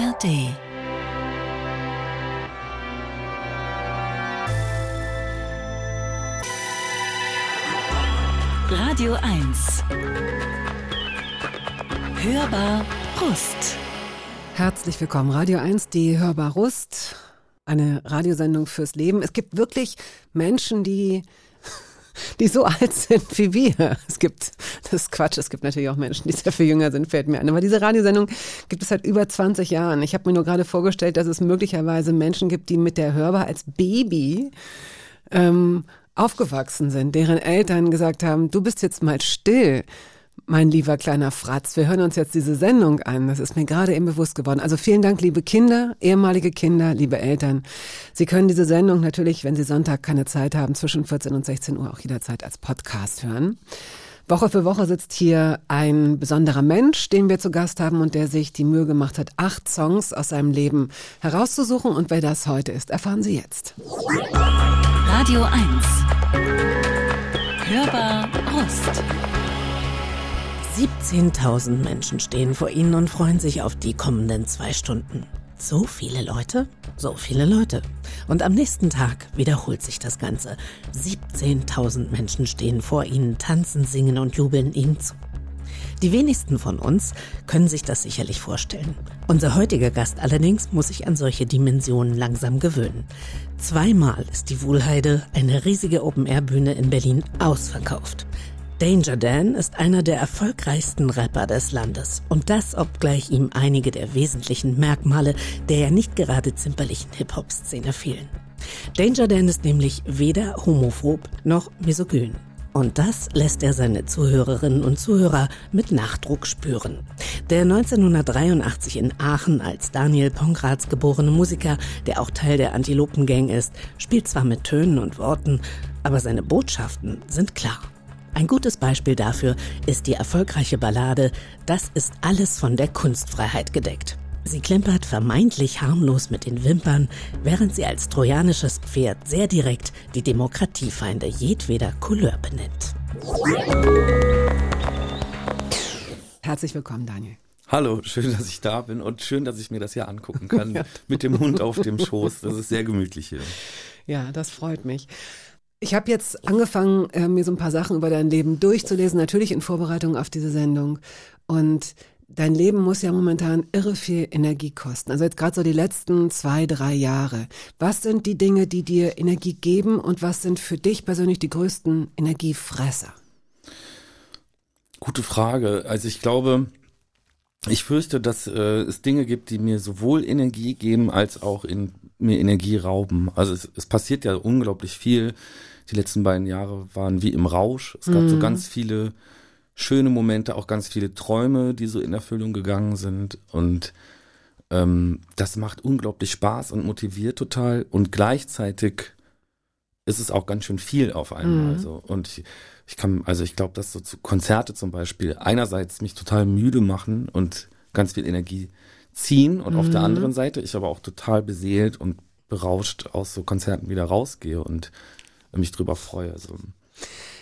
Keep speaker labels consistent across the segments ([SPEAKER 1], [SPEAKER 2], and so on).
[SPEAKER 1] ARD Radio 1 Hörbar Rust.
[SPEAKER 2] Herzlich willkommen, Radio 1, die Hörbar Rust, eine Radiosendung fürs Leben. Es gibt wirklich Menschen, die die so alt sind wie wir. Es gibt, das ist Quatsch, es gibt natürlich auch Menschen, die sehr viel jünger sind, fällt mir ein. Aber diese Radiosendung gibt es seit über 20 Jahren. Ich habe mir nur gerade vorgestellt, dass es möglicherweise Menschen gibt, die mit der Hörbar als Baby ähm, aufgewachsen sind, deren Eltern gesagt haben, du bist jetzt mal still mein lieber kleiner Fratz, wir hören uns jetzt diese Sendung an. Das ist mir gerade eben bewusst geworden. Also vielen Dank, liebe Kinder, ehemalige Kinder, liebe Eltern. Sie können diese Sendung natürlich, wenn Sie Sonntag keine Zeit haben, zwischen 14 und 16 Uhr auch jederzeit als Podcast hören. Woche für Woche sitzt hier ein besonderer Mensch, den wir zu Gast haben und der sich die Mühe gemacht hat, acht Songs aus seinem Leben herauszusuchen. Und wer das heute ist, erfahren Sie jetzt.
[SPEAKER 1] Radio 1 Hörbar Rust
[SPEAKER 3] 17.000 Menschen stehen vor Ihnen und freuen sich auf die kommenden zwei Stunden. So viele Leute? So viele Leute. Und am nächsten Tag wiederholt sich das Ganze. 17.000 Menschen stehen vor Ihnen, tanzen, singen und jubeln Ihnen zu. Die wenigsten von uns können sich das sicherlich vorstellen. Unser heutiger Gast allerdings muss sich an solche Dimensionen langsam gewöhnen. Zweimal ist die Wuhlheide, eine riesige Open-Air-Bühne in Berlin, ausverkauft. Danger Dan ist einer der erfolgreichsten Rapper des Landes. Und das, obgleich ihm einige der wesentlichen Merkmale der ja nicht gerade zimperlichen Hip-Hop-Szene fehlen. Danger Dan ist nämlich weder homophob noch misogyn. Und das lässt er seine Zuhörerinnen und Zuhörer mit Nachdruck spüren. Der 1983 in Aachen als Daniel Pongratz geborene Musiker, der auch Teil der Antilopen Gang ist, spielt zwar mit Tönen und Worten, aber seine Botschaften sind klar. Ein gutes Beispiel dafür ist die erfolgreiche Ballade Das ist alles von der Kunstfreiheit gedeckt. Sie klimpert vermeintlich harmlos mit den Wimpern, während sie als trojanisches Pferd sehr direkt die Demokratiefeinde jedweder Couleur benennt.
[SPEAKER 2] Herzlich willkommen, Daniel.
[SPEAKER 4] Hallo, schön, dass ich da bin und schön, dass ich mir das hier angucken kann ja. mit dem Hund auf dem Schoß. Das ist sehr gemütlich hier.
[SPEAKER 2] Ja, das freut mich. Ich habe jetzt angefangen, äh, mir so ein paar Sachen über dein Leben durchzulesen, natürlich in Vorbereitung auf diese Sendung. Und dein Leben muss ja momentan irre viel Energie kosten. Also jetzt gerade so die letzten zwei, drei Jahre. Was sind die Dinge, die dir Energie geben und was sind für dich persönlich die größten Energiefresser?
[SPEAKER 4] Gute Frage. Also ich glaube, ich fürchte, dass äh, es Dinge gibt, die mir sowohl Energie geben als auch in mir Energie rauben. Also es, es passiert ja unglaublich viel die letzten beiden Jahre waren wie im Rausch. Es gab mhm. so ganz viele schöne Momente, auch ganz viele Träume, die so in Erfüllung gegangen sind. Und ähm, das macht unglaublich Spaß und motiviert total. Und gleichzeitig ist es auch ganz schön viel auf einmal. Mhm. So. Und ich, ich kann, also ich glaube, dass so zu Konzerte zum Beispiel einerseits mich total müde machen und ganz viel Energie ziehen und mhm. auf der mhm. anderen Seite ich aber auch total beseelt und berauscht aus so Konzerten wieder rausgehe und mich drüber freue. So.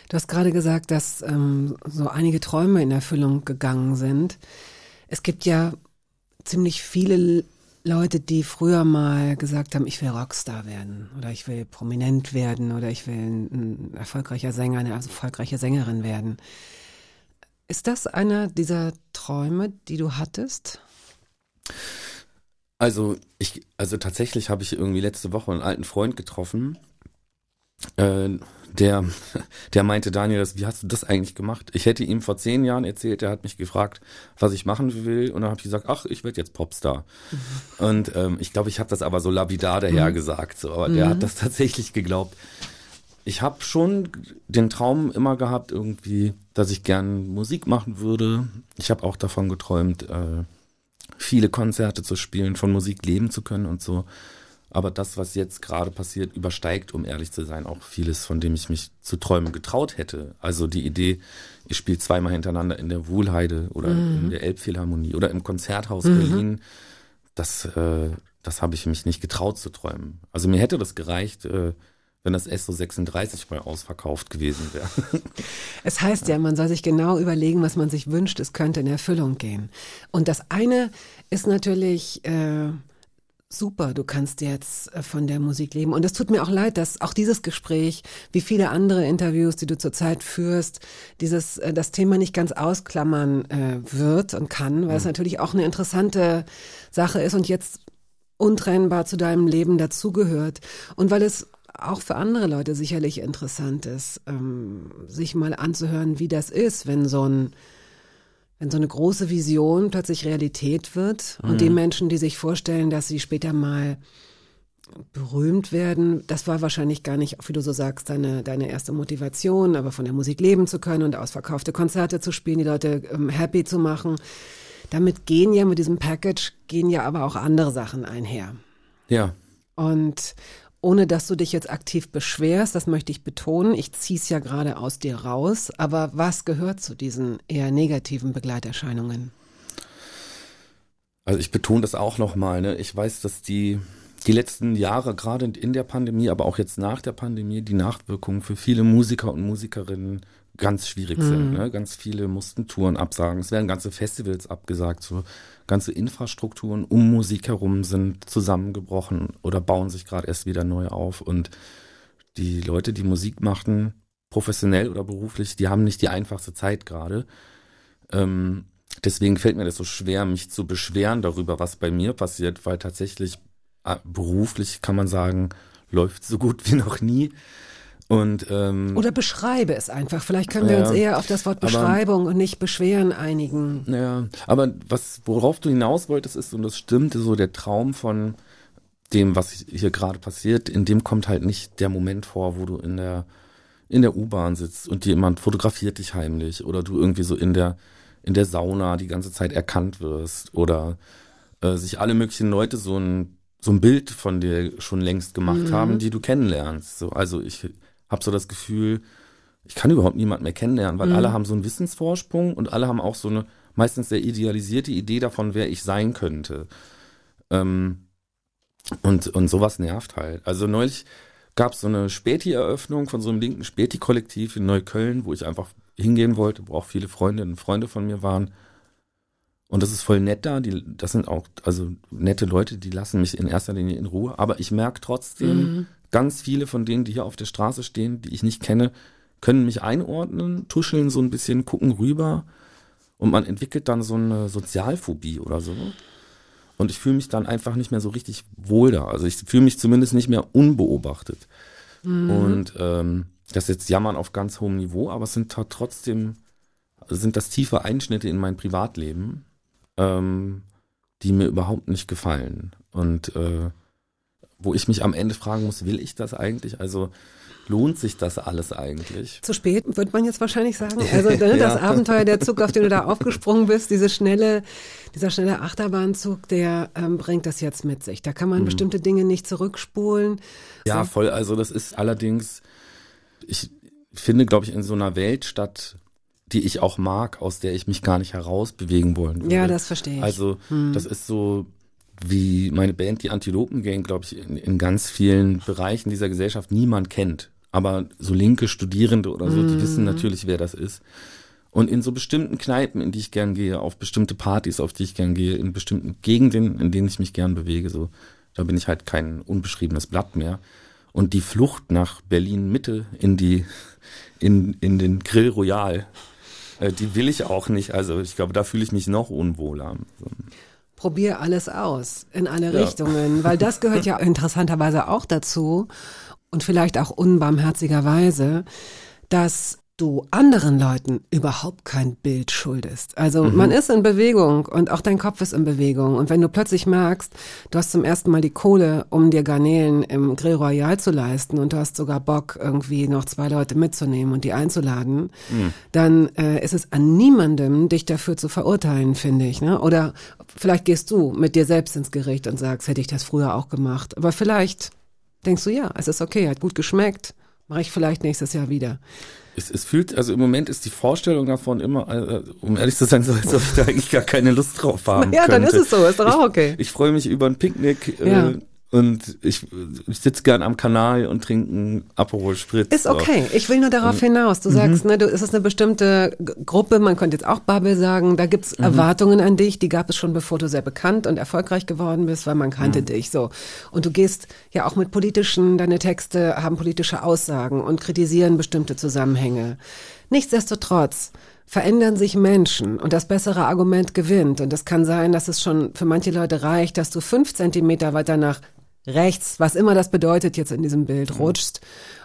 [SPEAKER 2] Du hast gerade gesagt, dass ähm, so einige Träume in Erfüllung gegangen sind. Es gibt ja ziemlich viele Leute, die früher mal gesagt haben, ich will Rockstar werden oder ich will prominent werden oder ich will ein, ein erfolgreicher Sänger, eine erfolgreiche Sängerin werden. Ist das einer dieser Träume, die du hattest?
[SPEAKER 4] Also ich, also tatsächlich habe ich irgendwie letzte Woche einen alten Freund getroffen, äh, der, der meinte, Daniel, wie hast du das eigentlich gemacht? Ich hätte ihm vor zehn Jahren erzählt, er hat mich gefragt, was ich machen will. Und dann habe ich gesagt, ach, ich werde jetzt Popstar. Mhm. Und ähm, ich glaube, ich habe das aber so lapidar daher mhm. gesagt. So, aber mhm. der hat das tatsächlich geglaubt. Ich habe schon den Traum immer gehabt, irgendwie, dass ich gern Musik machen würde. Ich habe auch davon geträumt, äh, viele Konzerte zu spielen, von Musik leben zu können und so. Aber das, was jetzt gerade passiert, übersteigt, um ehrlich zu sein, auch vieles, von dem ich mich zu träumen getraut hätte. Also die Idee, ich spiele zweimal hintereinander in der Wuhlheide oder mhm. in der Elbphilharmonie oder im Konzerthaus mhm. Berlin, das, äh, das habe ich mich nicht getraut zu träumen. Also mir hätte das gereicht, äh, wenn das SO 36 mal ausverkauft gewesen wäre.
[SPEAKER 2] Es heißt ja, man soll sich genau überlegen, was man sich wünscht, es könnte in Erfüllung gehen. Und das eine ist natürlich äh, super, du kannst jetzt äh, von der Musik leben. Und es tut mir auch leid, dass auch dieses Gespräch, wie viele andere Interviews, die du zurzeit führst, dieses äh, das Thema nicht ganz ausklammern äh, wird und kann, weil es
[SPEAKER 4] Mhm.
[SPEAKER 2] natürlich auch eine interessante Sache ist und jetzt untrennbar zu deinem Leben dazugehört. Und weil es auch für andere Leute sicherlich interessant ist, ähm, sich mal anzuhören, wie das ist, wenn so ein wenn so eine große Vision plötzlich Realität wird und die Menschen, die sich vorstellen, dass sie später mal berühmt werden, das war wahrscheinlich gar nicht, wie du so sagst, deine, deine erste Motivation, aber von der Musik leben zu können und ausverkaufte Konzerte zu spielen, die Leute ähm, happy zu machen. Damit gehen ja mit diesem Package, gehen ja aber auch andere Sachen einher.
[SPEAKER 4] Ja,
[SPEAKER 2] Und ohne dass du dich jetzt aktiv beschwerst, das möchte ich betonen, ich zieh's ja gerade aus dir raus, aber was gehört zu diesen eher negativen Begleiterscheinungen?
[SPEAKER 4] Also ich betone das auch nochmal. Ne? Ich weiß, dass die, die letzten Jahre, gerade in der Pandemie, aber auch jetzt nach der Pandemie, die Nachwirkungen für viele Musiker und Musikerinnen ganz schwierig sind. Ne? Ganz viele mussten Touren absagen. Es werden ganze Festivals abgesagt. So ganze Infrastrukturen um Musik herum sind zusammengebrochen oder bauen sich gerade erst wieder neu auf. Und die Leute, die Musik machten, professionell oder beruflich, die haben nicht die einfachste Zeit gerade. Ähm, deswegen fällt mir das so schwer, mich zu beschweren darüber, was bei mir passiert, weil tatsächlich äh, beruflich kann man sagen, läuft so gut wie noch nie. Und ähm,
[SPEAKER 2] Oder beschreibe es einfach. Vielleicht können wir
[SPEAKER 4] Ja,
[SPEAKER 2] uns eher auf das Wort
[SPEAKER 4] aber-
[SPEAKER 2] Beschreibung und nicht Beschweren einigen.
[SPEAKER 4] Ja, aber was, worauf du hinaus wolltest, ist, und das stimmt, so der Traum von dem, was hier gerade passiert, in dem kommt halt nicht der Moment vor, wo du in der, in der U-Bahn sitzt und jemand fotografiert dich heimlich oder du irgendwie so in der, in der Sauna die ganze Zeit erkannt wirst oder äh, sich alle möglichen Leute so ein, so ein Bild von dir schon längst gemacht haben, die du kennenlernst. So, also ich habe so das Gefühl, ich kann überhaupt niemanden mehr kennenlernen, weil alle haben so einen Wissensvorsprung und alle haben auch so eine meistens sehr idealisierte Idee davon, wer ich sein könnte. Ähm, und, und sowas nervt halt. Also neulich gab es so eine Späti-Eröffnung von so einem linken Späti-Kollektiv in Neukölln, wo ich einfach hingehen wollte, wo auch viele Freundinnen und Freunde von mir waren. Und das ist voll nett da. Die, das sind auch also nette Leute, die lassen mich in erster Linie in Ruhe. Aber ich merke trotzdem, ganz viele von denen, die hier auf der Straße stehen, die ich nicht kenne, können mich einordnen, tuscheln so ein bisschen, gucken rüber. Und man entwickelt dann so eine Sozialphobie oder so. Und ich fühle mich dann einfach nicht mehr so richtig wohl da. Also ich fühle mich zumindest nicht mehr unbeobachtet. Und ähm, das ist jetzt Jammern auf ganz hohem Niveau, aber es sind ta- trotzdem, sind das tiefe Einschnitte in mein Privatleben, ähm, die mir überhaupt nicht gefallen. Und äh, wo ich mich am Ende fragen muss, will ich das eigentlich? Also lohnt sich das alles eigentlich?
[SPEAKER 2] Zu spät, wird man jetzt wahrscheinlich sagen. Also ne, das
[SPEAKER 4] Ja.
[SPEAKER 2] Abenteuer, der Zug, auf den du da aufgesprungen bist, diese schnelle, dieser schnelle Achterbahnzug, der ähm, bringt das jetzt mit sich. Da kann man bestimmte Dinge nicht zurückspulen.
[SPEAKER 4] Ja, voll. Also das ist allerdings, ich finde, glaube ich, in so einer Welt statt, die ich auch mag, aus der ich mich gar nicht herausbewegen wollen würde.
[SPEAKER 2] Ja, das verstehe ich.
[SPEAKER 4] Also das ist so wie meine Band, die Antilopen Gang, glaube ich, in, in ganz vielen Bereichen dieser Gesellschaft niemand kennt. Aber so linke Studierende oder so, die wissen natürlich, wer das ist. Und in so bestimmten Kneipen, in die ich gern gehe, auf bestimmte Partys, auf die ich gern gehe, in bestimmten Gegenden, in denen ich mich gern bewege, so, da bin ich halt kein unbeschriebenes Blatt mehr. Und die Flucht nach Berlin Mitte in die, in, in den Grill Royal, äh, die will ich auch nicht. Also ich glaube, da fühle ich mich noch unwohler.
[SPEAKER 2] Probier alles aus in alle
[SPEAKER 4] Ja.
[SPEAKER 2] Richtungen, weil das gehört ja interessanterweise auch dazu und vielleicht auch unbarmherzigerweise, dass du anderen Leuten überhaupt kein Bild schuldest. Also man ist in Bewegung und auch dein Kopf ist in Bewegung. Und wenn du plötzlich merkst, du hast zum ersten Mal die Kohle, um dir Garnelen im Grill Royal zu leisten und du hast sogar Bock, irgendwie noch zwei Leute mitzunehmen und die einzuladen, dann äh, ist es an niemandem, dich dafür zu verurteilen, finde ich. Ne? Oder vielleicht gehst du mit dir selbst ins Gericht und sagst, hätte ich das früher auch gemacht. Aber vielleicht denkst du, ja, es ist okay, hat gut geschmeckt, mache ich vielleicht nächstes Jahr wieder.
[SPEAKER 4] Es, es fühlt, also im Moment ist die Vorstellung davon immer, äh, um ehrlich zu sein, so als ob ich da eigentlich gar keine Lust drauf haben
[SPEAKER 2] Ja, dann
[SPEAKER 4] könnte.
[SPEAKER 2] ist es so, ist doch auch okay.
[SPEAKER 4] Ich, ich freue mich über ein Picknick äh,
[SPEAKER 2] Ja.
[SPEAKER 4] Und ich, ich sitze gern am Kanal und trinke einen Aperol Spritz.
[SPEAKER 2] Ist okay. Ich will nur darauf hinaus. Du sagst, ne, du, ist es eine bestimmte Gruppe, man könnte jetzt auch Bubble sagen, da gibt's Erwartungen an dich, die gab es schon, bevor du sehr bekannt und erfolgreich geworden bist, weil man kannte dich so. Und du gehst ja auch mit politischen, deine Texte haben politische Aussagen und kritisieren bestimmte Zusammenhänge. Nichtsdestotrotz verändern sich Menschen und das bessere Argument gewinnt. Und es kann sein, dass es schon für manche Leute reicht, dass du fünf Zentimeter weiter nach rechts, was immer das bedeutet jetzt in diesem Bild, rutschst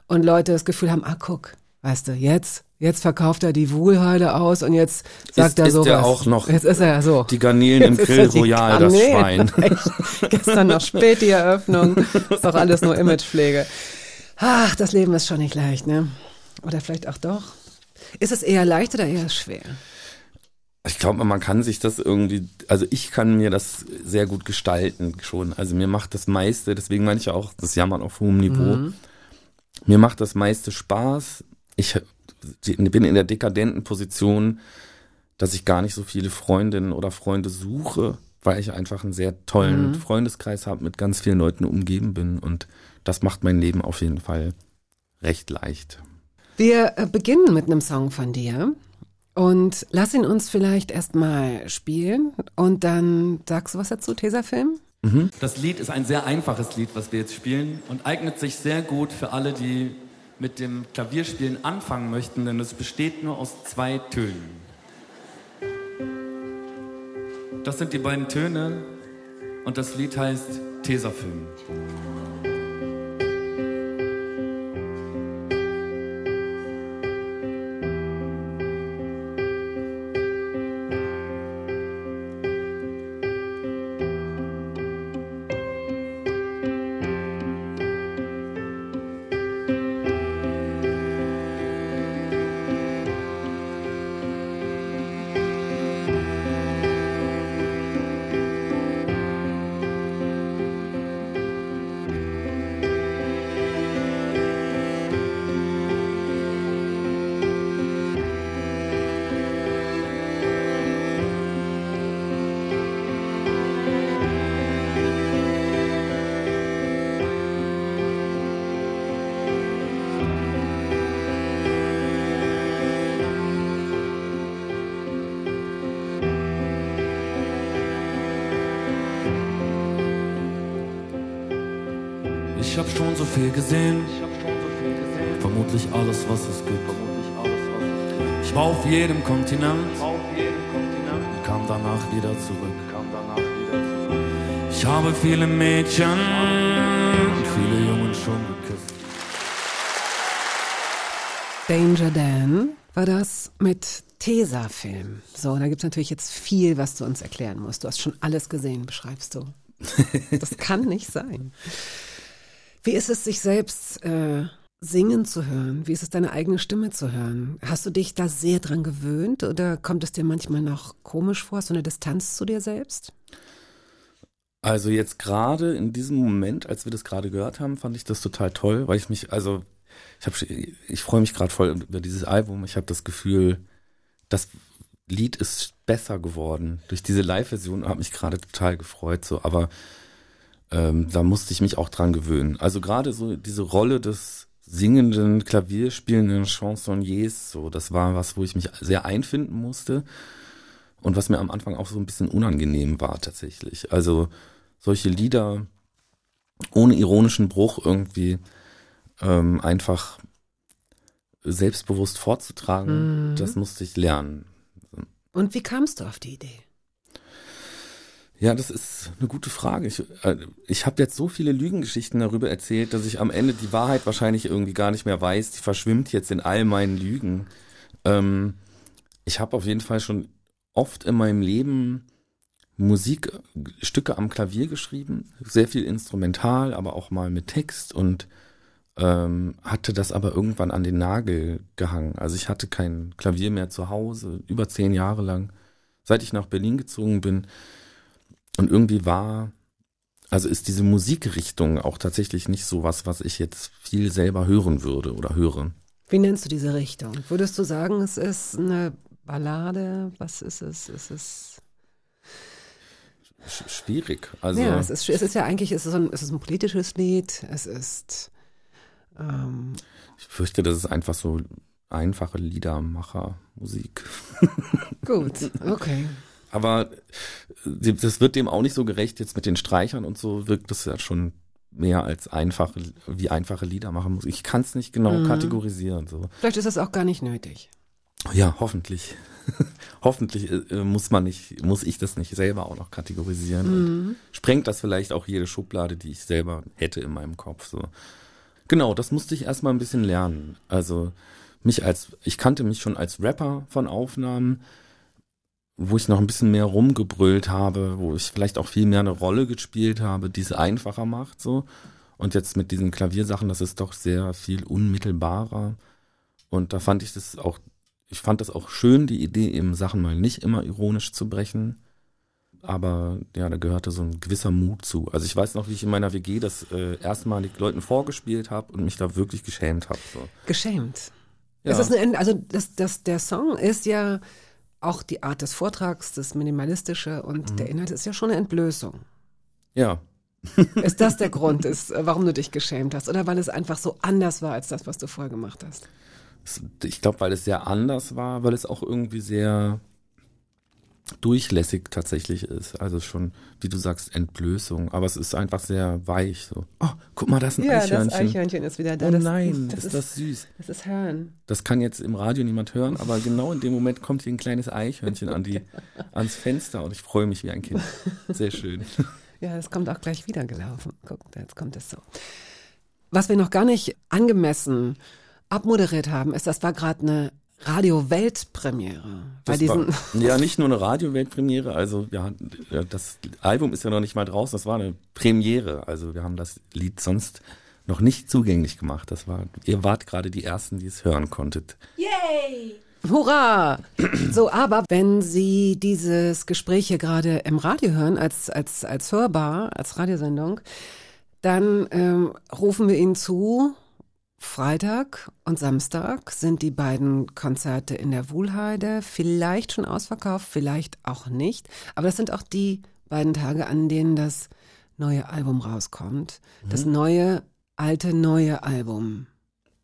[SPEAKER 2] und Leute das Gefühl haben, ah, guck, weißt du, jetzt, jetzt verkauft er die Wohlheide aus und jetzt sagt
[SPEAKER 4] Ist-
[SPEAKER 2] er
[SPEAKER 4] ist
[SPEAKER 2] sowas.
[SPEAKER 4] er auch noch
[SPEAKER 2] Jetzt ist er ja so.
[SPEAKER 4] Die Garnelen im
[SPEAKER 2] Jetzt ist
[SPEAKER 4] Grill Royal, das. Schwein.
[SPEAKER 2] Echt. Gestern noch spät die Eröffnung. Ist doch alles nur Imagepflege. Ach, das Leben ist schon nicht leicht, ne? Oder vielleicht auch doch. Ist es eher leicht oder eher schwer?
[SPEAKER 4] Ich glaube, man kann sich das irgendwie, also ich kann mir das sehr gut gestalten schon. Also mir macht das meiste, deswegen meine ich ja auch, das Jammern auf hohem Niveau.
[SPEAKER 2] Mhm.
[SPEAKER 4] Mir macht das meiste Spaß. Ich bin in der dekadenten Position, dass ich gar nicht so viele Freundinnen oder Freunde suche, weil ich einfach einen sehr tollen
[SPEAKER 2] Mhm.
[SPEAKER 4] Freundeskreis habe, mit ganz vielen Leuten umgeben bin. Und das macht mein Leben auf jeden Fall recht leicht.
[SPEAKER 2] Wir äh, beginnen mit einem Song von dir. Und lass ihn uns vielleicht erstmal spielen und dann sagst du was dazu, Tesafilm?
[SPEAKER 5] Das Lied ist ein sehr einfaches Lied, was wir jetzt spielen und eignet sich sehr gut für alle, die mit dem Klavierspielen anfangen möchten, denn es besteht nur aus zwei Tönen. Das sind die beiden Töne und das Lied heißt Tesafilm. Jedem Kontinent und kam danach wieder zurück. Ich habe viele Mädchen und viele Jungen schon geküsst.
[SPEAKER 2] Danger Dan war das mit Tesafilm. So, da gibt's natürlich jetzt viel, was du uns erklären musst. Du hast schon alles gesehen, beschreibst du. Das kann nicht sein. Wie ist es, sich selbst äh, singen zu hören? Wie ist es, deine eigene Stimme zu hören? Hast du dich da sehr dran gewöhnt oder kommt es dir manchmal noch komisch vor, so eine Distanz zu dir selbst?
[SPEAKER 4] Also jetzt gerade in diesem Moment, als wir das gerade gehört haben, fand ich das total toll, weil ich mich, also ich ich freue mich gerade voll über dieses Album. Ich habe das Gefühl, das Lied ist besser geworden durch diese Live-Version. Habe mich gerade total gefreut. So, aber ähm, da musste ich mich auch dran gewöhnen. Also gerade so diese Rolle des singenden, klavierspielenden Chansonniers, so das war was, wo ich mich sehr einfinden musste und was mir am Anfang auch so ein bisschen unangenehm war tatsächlich. Also solche Lieder ohne ironischen Bruch irgendwie ähm, einfach selbstbewusst vorzutragen,
[SPEAKER 2] Mhm.
[SPEAKER 4] das musste ich lernen.
[SPEAKER 2] Und wie kamst du auf die Idee?
[SPEAKER 4] Ja, das ist eine gute Frage. Ich, äh, ich habe jetzt so viele Lügengeschichten darüber erzählt, dass ich am Ende die Wahrheit wahrscheinlich irgendwie gar nicht mehr weiß. Die verschwimmt jetzt in all meinen Lügen. Ähm, ich habe auf jeden Fall schon oft in meinem Leben Musikstücke am Klavier geschrieben, sehr viel instrumental, aber auch mal mit Text und ähm, hatte das aber irgendwann an den Nagel gehangen. Also ich hatte kein Klavier mehr zu Hause, über zehn Jahre lang, seit ich nach Berlin gezogen bin. Und irgendwie war, also ist diese Musikrichtung auch tatsächlich nicht so was, was ich jetzt viel selber hören würde oder höre.
[SPEAKER 2] Wie nennst du diese Richtung? Würdest du sagen, es ist eine Ballade? Was ist es? Ist es
[SPEAKER 4] sch schwierig. Also
[SPEAKER 2] ja, es ist, es ist ja eigentlich, es ist, ein, es ist ein politisches Lied, es ist ähm,
[SPEAKER 4] ich fürchte, das ist einfach so einfache Liedermacher-Musik.
[SPEAKER 2] gut, okay.
[SPEAKER 4] Aber äh, das wird dem auch nicht so gerecht. Jetzt mit den Streichern und so wirkt das ja schon mehr als einfache, wie einfache Liedermacher-Musik. Ich kann es nicht genau
[SPEAKER 2] Mhm.
[SPEAKER 4] kategorisieren. So.
[SPEAKER 2] Vielleicht ist es auch gar nicht nötig.
[SPEAKER 4] Ja, hoffentlich. hoffentlich äh, muss man nicht, muss ich das nicht selber auch noch kategorisieren. Und sprengt das vielleicht auch jede Schublade, die ich selber hätte in meinem Kopf. So. Genau, das musste ich erstmal ein bisschen lernen. Also mich als, ich kannte mich schon als Rapper von Aufnahmen, wo ich noch ein bisschen mehr rumgebrüllt habe, wo ich vielleicht auch viel mehr eine Rolle gespielt habe, die es einfacher macht, so. Und jetzt mit diesen Klaviersachen, das ist doch sehr viel unmittelbarer. Und da fand ich das auch, ich fand das auch schön, die Idee, eben Sachen mal nicht immer ironisch zu brechen. Aber ja, da gehörte so ein gewisser Mut zu. Also ich weiß noch, wie ich in meiner WG das äh, erstmalig Leuten vorgespielt habe und mich da wirklich geschämt habe. So.
[SPEAKER 2] Geschämt.
[SPEAKER 4] Ja.
[SPEAKER 2] Ist eine, also das, das, der Song ist ja auch die Art des Vortrags, das Minimalistische und
[SPEAKER 4] Mhm.
[SPEAKER 2] der Inhalt ist ja schon eine Entblößung.
[SPEAKER 4] ja,
[SPEAKER 2] Ist das der Grund, ist, äh, warum du dich geschämt hast? Oder weil es einfach so anders war als das, was du vorher gemacht hast?
[SPEAKER 4] Ich glaube, weil es sehr anders war, weil es auch irgendwie sehr durchlässig tatsächlich ist. Also schon, wie du sagst, Entblößung. Aber es ist einfach sehr weich. So. Oh, guck mal, das ist ein Eichhörnchen.
[SPEAKER 2] ist wieder da.
[SPEAKER 4] Oh
[SPEAKER 2] Das-
[SPEAKER 4] nein,
[SPEAKER 2] das
[SPEAKER 4] ist,
[SPEAKER 2] ist,
[SPEAKER 4] das süß.
[SPEAKER 2] das ist Hören.
[SPEAKER 4] Das kann jetzt im Radio niemand hören, aber genau in dem Moment kommt hier ein kleines Eichhörnchen an die, ans Fenster und ich freue mich wie ein Kind. Sehr schön.
[SPEAKER 2] Ja, es kommt auch gleich wieder gelaufen. Guck, jetzt kommt es so. Was wir noch gar nicht angemessen abmoderiert haben, ist, das war gerade eine Radio-Weltpremiere. Bei
[SPEAKER 4] Das
[SPEAKER 2] diesen,
[SPEAKER 4] war, ja, nicht nur eine Radio-Weltpremiere, also ja, das Album ist ja noch nicht mal draußen, das war eine Premiere. Also wir haben das Lied sonst noch nicht zugänglich gemacht. Das war, ihr wart gerade die Ersten, die es hören konntet.
[SPEAKER 2] Hurra! So, aber wenn Sie dieses Gespräch hier gerade im Radio hören, als, als, als hörbar, als Radiosendung, dann ähm, rufen wir Ihnen zu, Freitag und Samstag sind die beiden Konzerte in der Wuhlheide, vielleicht schon ausverkauft, vielleicht auch nicht. Aber das sind auch die beiden Tage, an denen das neue Album rauskommt. Das neue, alte, neue Album.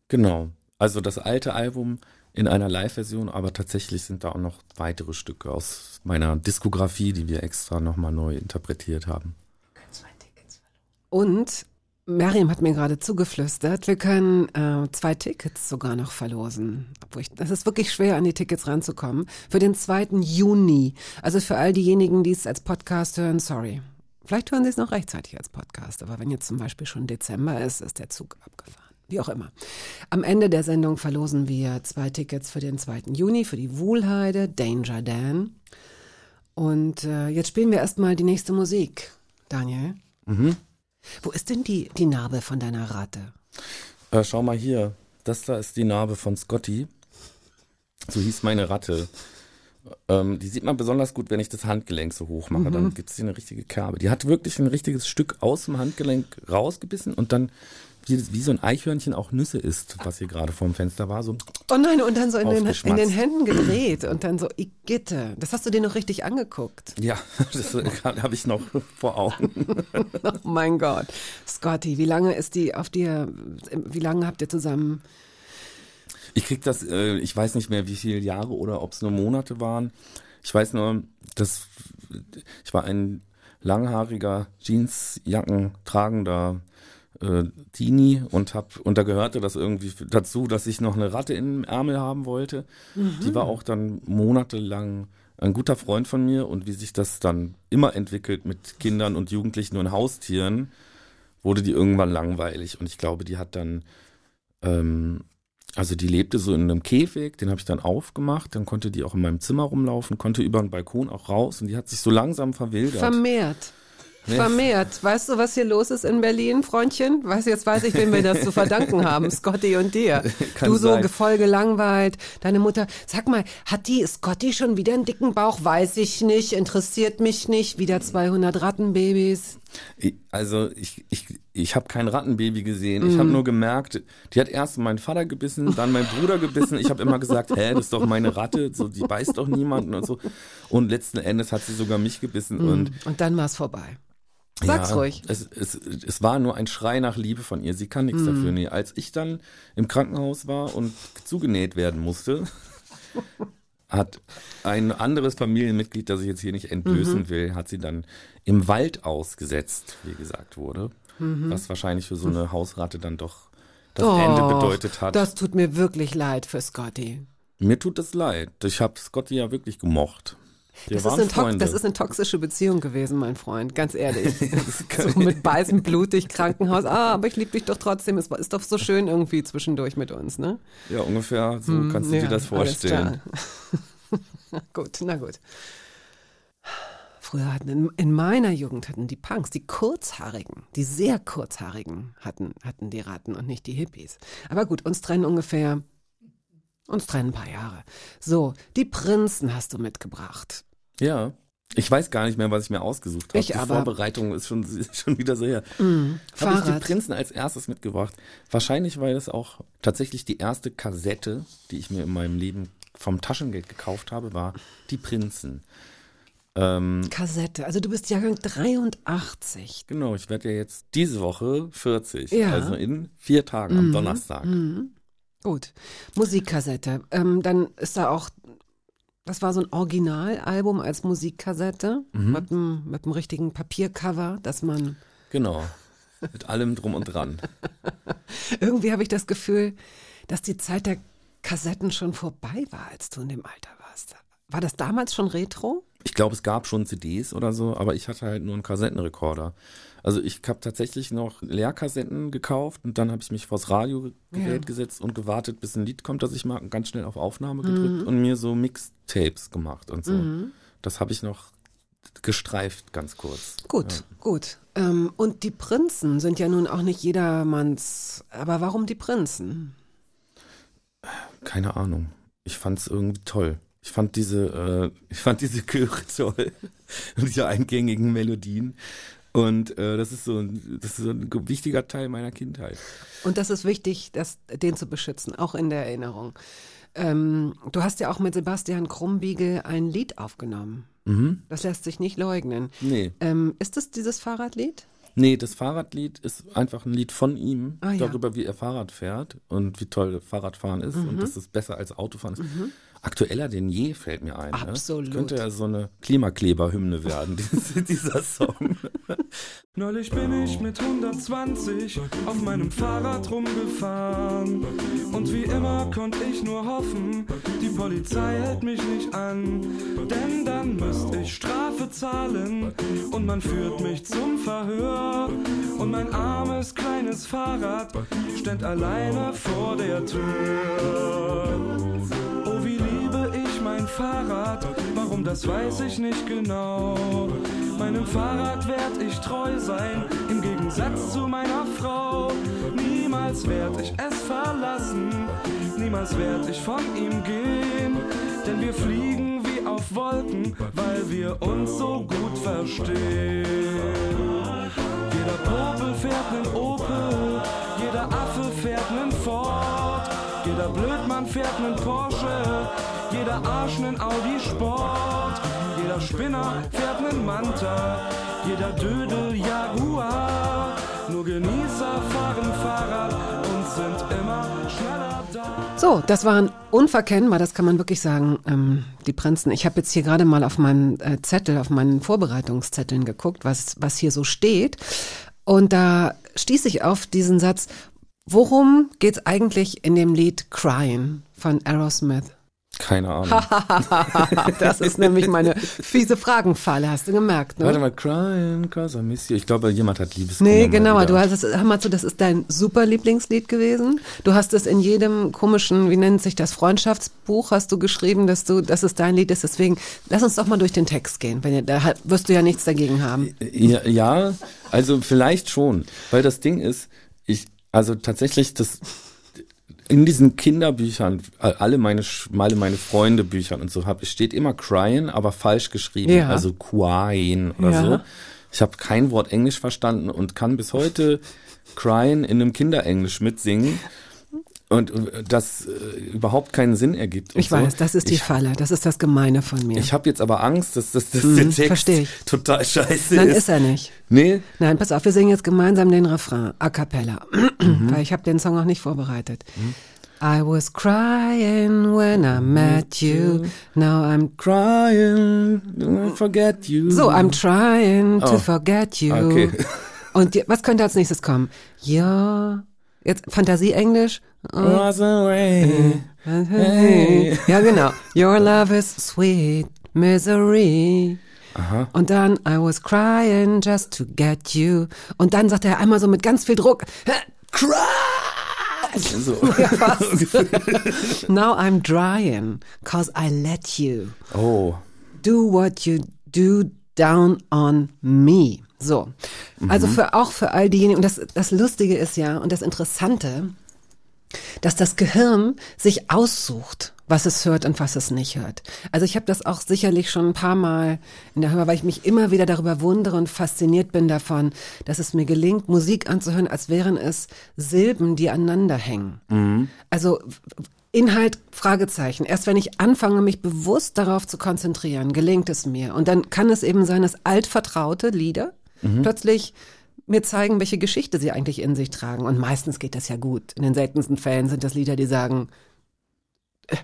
[SPEAKER 4] Genau. Also das alte Album in einer Live-Version, aber tatsächlich sind da auch noch weitere Stücke aus meiner Diskografie, die wir extra nochmal neu interpretiert haben.
[SPEAKER 2] Und Miriam hat mir gerade zugeflüstert, wir können äh, zwei Tickets sogar noch verlosen. Obwohl ich, ist wirklich schwer, an die Tickets ranzukommen. Für den 2. Juni. Also für all diejenigen, die es als Podcast hören, sorry. Vielleicht hören sie es noch rechtzeitig als Podcast, aber wenn jetzt zum Beispiel schon Dezember ist, ist der Zug abgefahren. Wie auch immer. Am Ende der Sendung verlosen wir zwei Tickets für den 2. Juni, für die Wuhlheide, Danger Dan. Und äh, jetzt spielen wir erstmal die nächste Musik. Daniel? Wo ist denn die, die Narbe von deiner Ratte?
[SPEAKER 4] Äh, schau mal hier, das da ist die Narbe von Scotty. So hieß meine Ratte. Ähm, die sieht man besonders gut, wenn ich das Handgelenk so hoch mache. Dann gibt es hier eine richtige Kerbe. Die hat wirklich ein richtiges Stück aus dem Handgelenk rausgebissen und dann, wie, wie so ein Eichhörnchen auch Nüsse isst, was hier gerade vorm Fenster war, so
[SPEAKER 2] Oh nein, und dann so in den, in den Händen gedreht und dann so, Igitte. Das hast du dir noch richtig angeguckt.
[SPEAKER 4] Ja, das habe ich noch vor Augen.
[SPEAKER 2] Oh mein Gott. Scotty, wie lange ist die auf dir, wie lange habt ihr zusammen?
[SPEAKER 4] Ich krieg das, äh, ich weiß nicht mehr, wie viele Jahre oder ob es nur Monate waren. Ich weiß nur, dass ich war ein langhaariger Jeansjacken tragender äh, Teenie und hab und da gehörte das irgendwie dazu, dass ich noch eine Ratte im Ärmel haben wollte. Die war auch dann monatelang ein guter Freund von mir und wie sich das dann immer entwickelt mit Kindern und Jugendlichen und Haustieren, wurde die irgendwann langweilig und ich glaube, die hat dann ähm, also die lebte so in einem Käfig, den habe ich dann aufgemacht, dann konnte die auch in meinem Zimmer rumlaufen, konnte über den Balkon auch raus und die hat sich so langsam verwildert.
[SPEAKER 2] Vermehrt. Vermehrt. Weißt du, was hier los ist in Berlin, Freundchen? Weißt du, jetzt weiß ich, wem wir das zu verdanken haben. Scotty und dir. Du so
[SPEAKER 4] sein.
[SPEAKER 2] gefolgelangweilt. Deine Mutter, sag mal, hat die Scotty schon wieder einen dicken Bauch? Weiß ich nicht, interessiert mich nicht. Wieder 200 Rattenbabys.
[SPEAKER 4] Also ich, ich, ich habe kein Rattenbaby gesehen. Ich habe nur gemerkt, die hat erst meinen Vater gebissen, dann meinen Bruder gebissen. Ich habe immer gesagt, hä, das ist doch meine Ratte, so die beißt doch niemanden und so. Und letzten Endes hat sie sogar mich gebissen und
[SPEAKER 2] Und dann war es vorbei. Sag's
[SPEAKER 4] ja,
[SPEAKER 2] ruhig.
[SPEAKER 4] Es, es, es war nur ein Schrei nach Liebe von ihr. Sie kann nichts dafür. Nee, als ich dann im Krankenhaus war und zugenäht werden musste, hat ein anderes Familienmitglied, das ich jetzt hier nicht entblößen will, hat sie dann im Wald ausgesetzt, wie gesagt wurde. Was wahrscheinlich für so eine Hausratte dann doch das Ende
[SPEAKER 2] Och,
[SPEAKER 4] bedeutet hat.
[SPEAKER 2] Das tut mir wirklich leid für Scotty.
[SPEAKER 4] Mir tut es leid. Ich habe Scotty ja wirklich gemocht.
[SPEAKER 2] Das ist, das ist eine toxische Beziehung gewesen, mein Freund, ganz ehrlich. so mit beißen, blutig, Krankenhaus. Ah, aber ich liebe dich doch trotzdem. Es war- ist doch so schön irgendwie zwischendurch mit uns, ne?
[SPEAKER 4] ja, ungefähr so kannst du
[SPEAKER 2] Ja,
[SPEAKER 4] dir das vorstellen.
[SPEAKER 2] gut, na gut. Früher hatten in, in meiner Jugend hatten die Punks, die kurzhaarigen, die sehr kurzhaarigen hatten, hatten die Ratten und nicht die Hippies. Aber gut, uns trennen ungefähr, uns trennen ein paar Jahre. So, die Prinzen hast du mitgebracht.
[SPEAKER 4] Ja. Ich weiß gar nicht mehr, was ich mir ausgesucht habe.
[SPEAKER 2] Ich
[SPEAKER 4] die
[SPEAKER 2] aber.
[SPEAKER 4] Vorbereitung ist schon, ist schon wieder so her.
[SPEAKER 2] Mm,
[SPEAKER 4] Habe ich die. Prinzen als erstes mitgebracht. Wahrscheinlich, weil es auch tatsächlich die erste Kassette, die ich mir in meinem Leben vom Taschengeld gekauft habe, war Die Prinzen. Ähm,
[SPEAKER 2] Kassette. Also du bist Jahrgang 83.
[SPEAKER 4] genau, ich werde ja jetzt diese Woche 40.
[SPEAKER 2] Ja.
[SPEAKER 4] Also in vier Tagen am Donnerstag.
[SPEAKER 2] Gut. Musikkassette. Ähm, dann ist da auch, das war so ein Originalalbum als Musikkassette mit, einem, mit einem richtigen Papiercover, dass man,
[SPEAKER 4] Genau. Mit allem drum und dran.
[SPEAKER 2] irgendwie habe ich das Gefühl, dass die Zeit der Kassetten schon vorbei war, als du in dem Alter warst. War das damals schon Retro?
[SPEAKER 4] Ich glaube, es gab schon CDs oder so, aber ich hatte halt nur einen Kassettenrekorder. Also ich habe tatsächlich noch Leerkassetten gekauft und dann habe ich mich vors Radiogerät
[SPEAKER 2] Ja.
[SPEAKER 4] gesetzt und gewartet, bis ein Lied kommt, das ich mag, und ganz schnell auf Aufnahme gedrückt und mir so Mixtapes gemacht und so. Das habe ich noch gestreift, ganz kurz.
[SPEAKER 2] Gut, gut. Ähm, und die Prinzen sind ja nun auch nicht jedermanns. Aber warum die Prinzen?
[SPEAKER 4] Keine Ahnung. Ich fand es irgendwie toll. Ich fand diese, äh, ich fand diese Chöre toll und diese eingängigen Melodien. Und äh, das ist so ein, das ist so ein wichtiger Teil meiner Kindheit.
[SPEAKER 2] Und das ist wichtig, das, den zu beschützen, auch in der Erinnerung. Ähm, du hast ja auch mit Sebastian Krumbiegel ein Lied aufgenommen.
[SPEAKER 4] Mhm.
[SPEAKER 2] Das lässt sich nicht leugnen.
[SPEAKER 4] Nee.
[SPEAKER 2] Ähm, ist es dieses Fahrradlied?
[SPEAKER 4] Nee, das Fahrradlied ist einfach ein Lied von ihm,
[SPEAKER 2] Ah, ja.
[SPEAKER 4] darüber, wie er Fahrrad fährt und wie toll Fahrradfahren ist
[SPEAKER 2] Mhm.
[SPEAKER 4] und dass es besser als Autofahren ist. Aktueller denn je, fällt mir ein.
[SPEAKER 2] Absolut.
[SPEAKER 4] Ne? Könnte ja so eine Klimakleberhymne werden, dieser Song.
[SPEAKER 5] Neulich bin ich mit 120 auf meinem Fahrrad rumgefahren. Und wie immer konnte ich nur hoffen, die Polizei hält mich nicht an. Denn dann müsste ich Strafe zahlen und man führt mich zum Verhör. Und mein armes kleines Fahrrad stand alleine vor der Tür. Fahrrad, warum das weiß ich nicht genau. Meinem Fahrrad werd ich treu sein, im Gegensatz zu meiner Frau. Niemals werd ich es verlassen, niemals werd ich von ihm gehen. Denn wir fliegen wie auf Wolken, weil wir uns so gut verstehen. Jeder Popel fährt nen Opel, jeder Affe fährt nen Ford, jeder Blödmann fährt nen Porsche, jeder Arsch nen Audi Sport, jeder Spinner fährt nen Manta, jeder Dödel Jaguar. Nur Genießer fahren Fahrrad und sind immer schneller da.
[SPEAKER 2] So, das waren unverkennbar, das kann man wirklich sagen, ähm, die Prinzen. Ich habe jetzt hier gerade mal auf meinen äh, Zettel, auf meinen Vorbereitungszetteln geguckt, was, was hier so steht. Und da stieß ich auf diesen Satz, worum geht's eigentlich in dem Lied Crying von Aerosmith?
[SPEAKER 4] Keine Ahnung.
[SPEAKER 2] Das ist nämlich meine fiese Fragenfalle, hast du gemerkt, ne?
[SPEAKER 4] Warte mal, crying cause I miss you. Ich glaube, jemand hat Liebeskummer.
[SPEAKER 2] Nee, genau, du hast es, hör mal zu, das ist dein super Lieblingslied gewesen. Du hast es in jedem komischen, wie nennt sich das, Freundschaftsbuch hast du geschrieben, dass du, dass es dein Lied ist. Deswegen, lass uns doch mal durch den Text gehen, wenn ihr, da wirst du ja nichts dagegen haben.
[SPEAKER 4] Ja, ja, also vielleicht schon, weil das Ding ist, ich, also tatsächlich, das in diesen Kinderbüchern, alle meine, alle meine Freunde Büchern und so hab, steht immer crying, aber falsch geschrieben,
[SPEAKER 2] Ja.
[SPEAKER 4] also crying oder
[SPEAKER 2] Ja.
[SPEAKER 4] so. Ich habe kein Wort Englisch verstanden und kann bis heute Crying in einem Kinderenglisch mitsingen. Und äh, das äh, überhaupt keinen Sinn ergibt.
[SPEAKER 2] Ich
[SPEAKER 4] so.
[SPEAKER 2] weiß, das ist die
[SPEAKER 4] ich,
[SPEAKER 2] Falle. Das ist das Gemeine von mir.
[SPEAKER 4] Ich habe jetzt aber Angst, dass, dass, dass
[SPEAKER 2] Mhm,
[SPEAKER 4] der Text total scheiße
[SPEAKER 2] Nein,
[SPEAKER 4] ist.
[SPEAKER 2] ist er nicht.
[SPEAKER 4] Nee,
[SPEAKER 2] Nein, pass auf, wir singen jetzt gemeinsam den Refrain, a cappella,
[SPEAKER 4] Mhm.
[SPEAKER 2] weil ich habe den Song noch nicht vorbereitet. I was crying when I met you. Now I'm
[SPEAKER 4] crying, don't forget you.
[SPEAKER 2] so I'm trying to
[SPEAKER 4] Oh.
[SPEAKER 2] forget you.
[SPEAKER 4] Okay.
[SPEAKER 2] Und die, was könnte als nächstes kommen? Ja, jetzt Fantasie Englisch.
[SPEAKER 4] Was away.
[SPEAKER 2] Hey. Ja, genau. Your love is sweet misery.
[SPEAKER 4] Aha.
[SPEAKER 2] Und dann I was crying just to get you. Und dann sagt er einmal so mit ganz viel Druck, cry.
[SPEAKER 4] So.
[SPEAKER 2] Ja, fast. Now I'm drying, cause I let you
[SPEAKER 4] Oh.
[SPEAKER 2] do what you do down on me. So. Also für, auch für all diejenigen, und das, das Lustige ist ja, und das Interessante, dass das Gehirn sich aussucht, was es hört und was es nicht hört. Also ich habe das auch sicherlich schon ein paar Mal in der Hör, weil ich mich immer wieder darüber wundere und fasziniert bin davon, dass es mir gelingt, Musik anzuhören, als wären es Silben, die aneinander hängen. Also Inhalt, Fragezeichen. Erst wenn ich anfange, mich bewusst darauf zu konzentrieren, gelingt es mir. Und dann kann es eben sein, dass altvertraute Lieder plötzlich mir zeigen, welche Geschichte sie eigentlich in sich tragen. Und meistens geht das ja gut. In den seltensten Fällen sind das Lieder, die sagen, äh,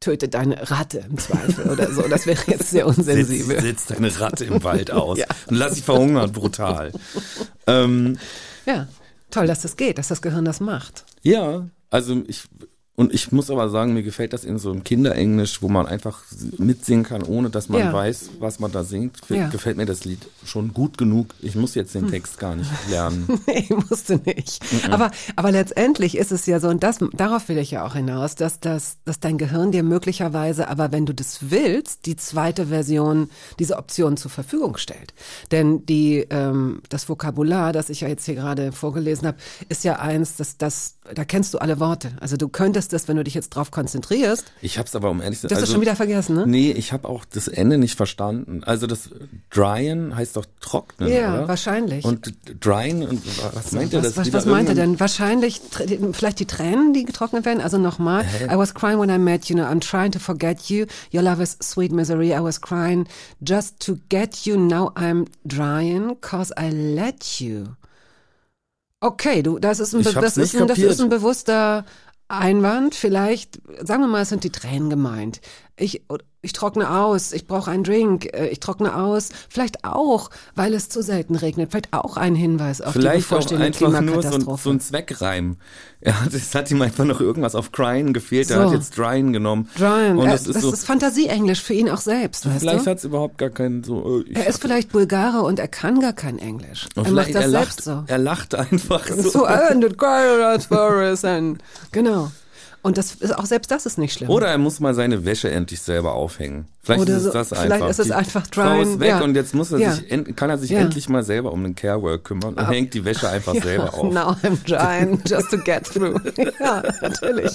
[SPEAKER 2] töte deine Ratte im Zweifel oder so. Das wäre jetzt sehr unsensibel.
[SPEAKER 4] sitzt eine Ratte im Wald aus
[SPEAKER 2] Ja.
[SPEAKER 4] und lass sie verhungern, brutal. ähm,
[SPEAKER 2] Ja, toll, dass das geht, dass das Gehirn das macht.
[SPEAKER 4] ja, also ich und ich muss aber sagen, mir gefällt das in so einem Kinderenglisch, wo man einfach mitsingen kann, ohne dass man
[SPEAKER 2] Ja.
[SPEAKER 4] weiß, was man da singt.
[SPEAKER 2] Ja.
[SPEAKER 4] Gefällt mir das Lied schon gut genug. Ich muss jetzt den Text gar nicht lernen.
[SPEAKER 2] Nee, musste nicht. Aber, aber letztendlich ist es ja so, und das, darauf will ich ja auch hinaus, dass, das, dass dein Gehirn dir möglicherweise, aber wenn du das willst, die zweite Version, diese Option zur Verfügung stellt. Denn die, ähm, das Vokabular, das ich ja jetzt hier gerade vorgelesen habe, ist ja eins, das, das, da kennst du alle Worte. Also du könntest das, wenn du dich jetzt drauf konzentrierst,
[SPEAKER 4] Ich hab's aber um ehrlich zu
[SPEAKER 2] du hast es schon wieder vergessen, ne?
[SPEAKER 4] Nee, ich habe auch das Ende nicht verstanden. Also das Dryen heißt doch trocknen,
[SPEAKER 2] Ja,
[SPEAKER 4] oder?
[SPEAKER 2] wahrscheinlich.
[SPEAKER 4] Und Dryen, und was meint er?
[SPEAKER 2] Was,
[SPEAKER 4] dass
[SPEAKER 2] was, was meint er denn? Wahrscheinlich, vielleicht die Tränen, die getrocknet werden. Also nochmal. I was crying when I met you. No, I'm trying to forget you. Your love is sweet misery. I was crying just to get you. Now I'm drying cause I let you. Okay, du, das ist ein, das ist ein, das ist ein bewusster Einwand. Vielleicht, sagen wir mal, es sind die Tränen gemeint. Ich, ich trockne aus, ich brauche einen Drink, äh, ich trockne aus. Vielleicht auch, weil es zu selten regnet. Vielleicht auch ein Hinweis auf die
[SPEAKER 4] Vielleicht auch
[SPEAKER 2] bevorstehende
[SPEAKER 4] einfach nur so so ein Zweckreim. Er hat, es hat ihm einfach noch irgendwas auf Cryen gefehlt. Er
[SPEAKER 2] So.
[SPEAKER 4] hat jetzt Dryen genommen.
[SPEAKER 2] Brian,
[SPEAKER 4] Und
[SPEAKER 2] er,
[SPEAKER 4] das ist so,
[SPEAKER 2] Fantasieenglisch für ihn auch selbst, weißt
[SPEAKER 4] vielleicht
[SPEAKER 2] du?
[SPEAKER 4] hat's überhaupt gar keinen so. Ich,
[SPEAKER 2] Er ist vielleicht Bulgare und er kann gar kein Englisch.
[SPEAKER 4] und
[SPEAKER 2] Er macht das
[SPEAKER 4] er
[SPEAKER 2] selbst
[SPEAKER 4] lacht,
[SPEAKER 2] so.
[SPEAKER 4] er lacht einfach so.
[SPEAKER 2] So, us and, genau. Und das ist auch selbst das ist nicht schlimm.
[SPEAKER 4] Oder er muss mal seine Wäsche endlich selber aufhängen. Vielleicht
[SPEAKER 2] Oder
[SPEAKER 4] ist es
[SPEAKER 2] so-
[SPEAKER 4] das
[SPEAKER 2] vielleicht
[SPEAKER 4] einfach.
[SPEAKER 2] ist es einfach
[SPEAKER 4] Frau
[SPEAKER 2] dryen,
[SPEAKER 4] ist weg
[SPEAKER 2] ja.
[SPEAKER 4] und jetzt muss er
[SPEAKER 2] Ja.
[SPEAKER 4] sich, kann er sich
[SPEAKER 2] Ja.
[SPEAKER 4] endlich mal selber um den Carework kümmern und hängt die Wäsche einfach selber auf.
[SPEAKER 2] Now I'm trying just to get through. ja, natürlich.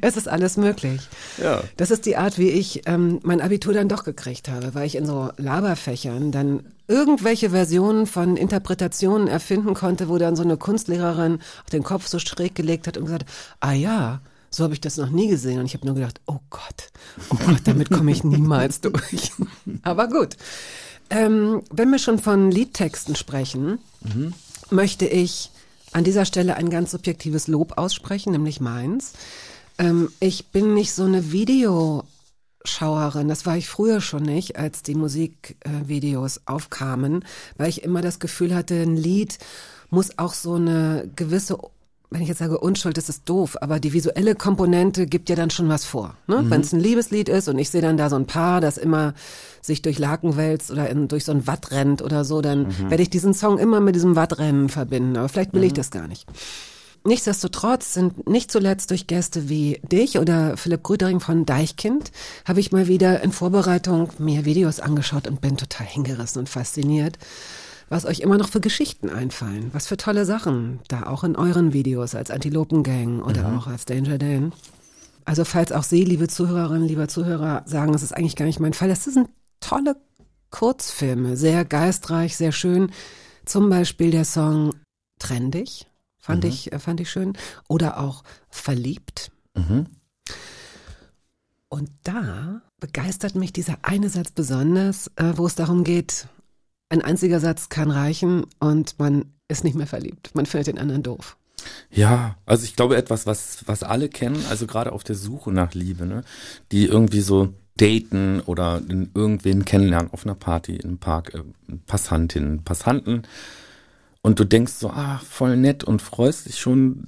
[SPEAKER 2] Es ist alles möglich.
[SPEAKER 4] Ja.
[SPEAKER 2] Das ist die Art, wie ich ähm, mein Abitur dann doch gekriegt habe, weil ich in so Laberfächern dann irgendwelche Versionen von Interpretationen erfinden konnte, wo dann so eine Kunstlehrerin auch den Kopf so schräg gelegt hat und gesagt, ah ja, so habe ich das noch nie gesehen. Und ich habe nur gedacht, oh Gott, oh Gott, damit komme ich niemals durch. Aber gut. Ähm, wenn wir schon von Liedtexten sprechen, möchte ich an dieser Stelle ein ganz subjektives Lob aussprechen, nämlich meins. Ähm, ich bin nicht so eine Videoschauerin. Das war ich früher schon nicht, als die Musikvideos aufkamen, weil ich immer das Gefühl hatte, ein Lied muss auch so eine gewisse wenn ich jetzt sage Unschuld, das ist doof, aber die visuelle Komponente gibt ja dann schon was vor. Ne? Wenn es ein Liebeslied ist und ich sehe dann da so ein Paar, das immer sich durch Laken wälzt oder in, durch so ein Watt rennt oder so, dann werde ich diesen Song immer mit diesem Wattrennen verbinden. Aber vielleicht will ich das gar nicht. Nichtsdestotrotz sind nicht zuletzt durch Gäste wie dich oder Philipp Grütering von Deichkind habe ich mal wieder in Vorbereitung mir Videos angeschaut und bin total hingerissen und fasziniert, was euch immer noch für Geschichten einfallen. Was für tolle Sachen da auch in euren Videos als Antilopengang oder auch als Danger Dan. Also falls auch Sie, liebe Zuhörerinnen, lieber Zuhörer, sagen, es ist eigentlich gar nicht mein Fall, das sind tolle Kurzfilme, sehr geistreich, sehr schön. Zum Beispiel der Song Trendig, fand
[SPEAKER 4] Mhm.
[SPEAKER 2] ich, äh, fand ich schön. Oder auch Verliebt.
[SPEAKER 4] Mhm.
[SPEAKER 2] Und da begeistert mich dieser eine Satz besonders, äh, wo es darum geht, ein einziger Satz kann reichen und man ist nicht mehr verliebt. Man findet den anderen doof.
[SPEAKER 4] Ja, also ich glaube etwas, was, was alle kennen, also gerade auf der Suche nach Liebe, ne? Die irgendwie so daten oder irgendwen kennenlernen auf einer Party, im Park, äh, Passantinnen, Passanten. Und du denkst so, ah, voll nett und freust dich schon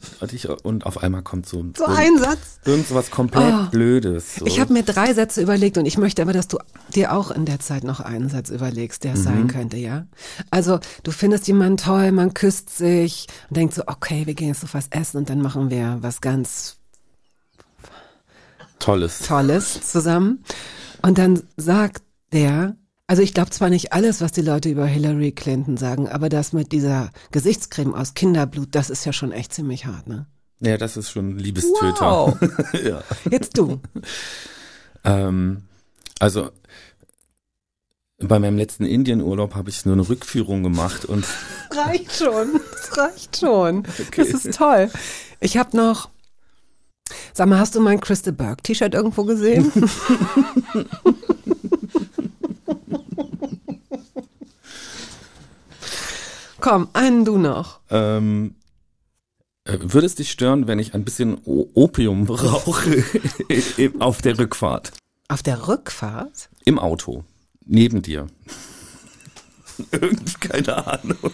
[SPEAKER 4] und auf einmal kommt so,
[SPEAKER 2] So ein Satz.
[SPEAKER 4] irgend so was komplett
[SPEAKER 2] Oh.
[SPEAKER 4] Blödes. So.
[SPEAKER 2] Ich habe mir drei Sätze überlegt und ich möchte aber, dass du dir auch in der Zeit noch einen Satz überlegst, der es sein könnte, ja? Also, du findest jemanden toll, man küsst sich und denkt so, okay, wir gehen jetzt auf was essen und dann machen wir was ganz
[SPEAKER 4] Tolles.
[SPEAKER 2] Tolles zusammen. Und dann sagt der, also ich glaube zwar nicht alles, was die Leute über Hillary Clinton sagen, aber das mit dieser Gesichtscreme aus Kinderblut, das ist ja schon echt ziemlich hart, ne?
[SPEAKER 4] Ja, das ist schon Liebestöter.
[SPEAKER 2] Wow.
[SPEAKER 4] ja.
[SPEAKER 2] Jetzt du.
[SPEAKER 4] Ähm, also bei meinem letzten Indienurlaub habe ich nur eine Rückführung gemacht und
[SPEAKER 2] reicht schon. Das reicht schon. Das ist toll. Ich habe noch. Sag mal, hast du mein Crystal Burke T-Shirt irgendwo gesehen? Komm, einen du noch.
[SPEAKER 4] ähm, äh, würde es dich stören, wenn ich ein bisschen O- Opium rauche auf der Rückfahrt?
[SPEAKER 2] Auf der Rückfahrt?
[SPEAKER 4] Im Auto. Neben dir. Irgendwie, keine Ahnung.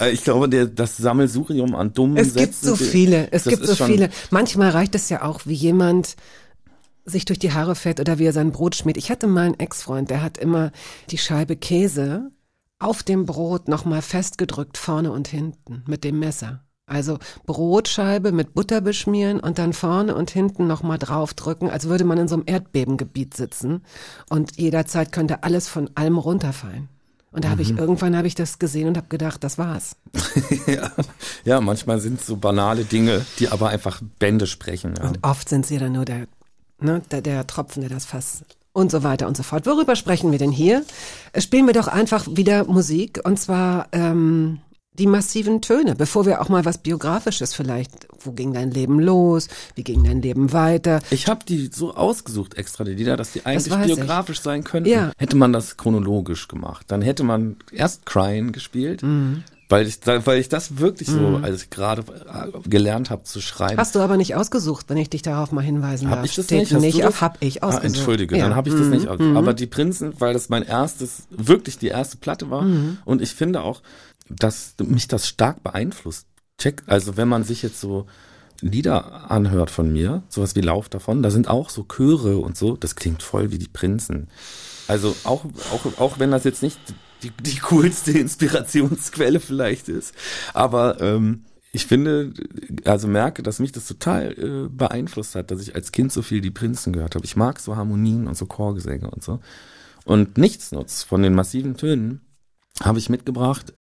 [SPEAKER 4] Äh, Ich glaube, der, das Sammelsurium an dummen
[SPEAKER 2] Es gibt
[SPEAKER 4] Sätzen,
[SPEAKER 2] so viele, es gibt so viele. Manchmal reicht es ja auch, wie jemand sich durch die Haare fährt oder wie er sein Brot schmiert. Ich hatte mal einen Ex-Freund, der hat immer die Scheibe Käse auf dem Brot nochmal festgedrückt, vorne und hinten, mit dem Messer. Also Brotscheibe mit Butter beschmieren und dann vorne und hinten nochmal draufdrücken, als würde man in so einem Erdbebengebiet sitzen und jederzeit könnte alles von allem runterfallen. Und da habe
[SPEAKER 4] Mhm.
[SPEAKER 2] ich irgendwann habe ich das gesehen und habe gedacht, das war's.
[SPEAKER 4] ja. ja, manchmal sind es so banale Dinge, die aber einfach Bände sprechen. Ja.
[SPEAKER 2] Und oft sind sie dann nur der, ne, der, der Tropfen, der das Fass und so weiter und so fort. Worüber sprechen wir denn hier? Spielen wir doch einfach wieder Musik und zwar ähm, die massiven Töne, bevor wir auch mal was Biografisches vielleicht. Wo ging dein Leben los? Wie ging dein Leben weiter?
[SPEAKER 4] Ich habe die so ausgesucht extra, die Lieder, dass die eigentlich
[SPEAKER 2] weiß ich.
[SPEAKER 4] biografisch sein könnten.
[SPEAKER 2] Ja.
[SPEAKER 4] Hätte man das chronologisch gemacht, dann hätte man erst Crying gespielt,
[SPEAKER 2] Mhm.
[SPEAKER 4] Weil ich weil ich das wirklich so, als ich gerade äh, gelernt habe zu schreiben.
[SPEAKER 2] Hast du aber nicht ausgesucht, wenn ich dich darauf mal hinweisen
[SPEAKER 4] Hab
[SPEAKER 2] darf.
[SPEAKER 4] ich das
[SPEAKER 2] Steht
[SPEAKER 4] nicht? Hast
[SPEAKER 2] nicht
[SPEAKER 4] das?
[SPEAKER 2] auf, hab ich
[SPEAKER 4] Ah,
[SPEAKER 2] ausgesucht.
[SPEAKER 4] entschuldige,
[SPEAKER 2] ja.
[SPEAKER 4] dann habe ich das
[SPEAKER 2] Mhm.
[SPEAKER 4] nicht aus. Aber die Prinzen, weil das mein erstes, wirklich die erste Platte war.
[SPEAKER 2] Mhm.
[SPEAKER 4] Und ich finde auch, dass mich das stark beeinflusst. Check, also wenn man sich jetzt so Lieder anhört von mir, sowas wie Lauf davon, da sind auch so Chöre und so, das klingt voll wie die Prinzen. Also auch, auch, auch wenn das jetzt nicht die, die coolste Inspirationsquelle vielleicht ist, aber ähm, ich finde, also merke, dass mich das total äh, beeinflusst hat, dass ich als Kind so viel die Prinzen gehört habe. Ich mag so Harmonien und so Chorgesänge und so. Und Nichtsnutz von den massiven Tönen habe ich mitgebracht,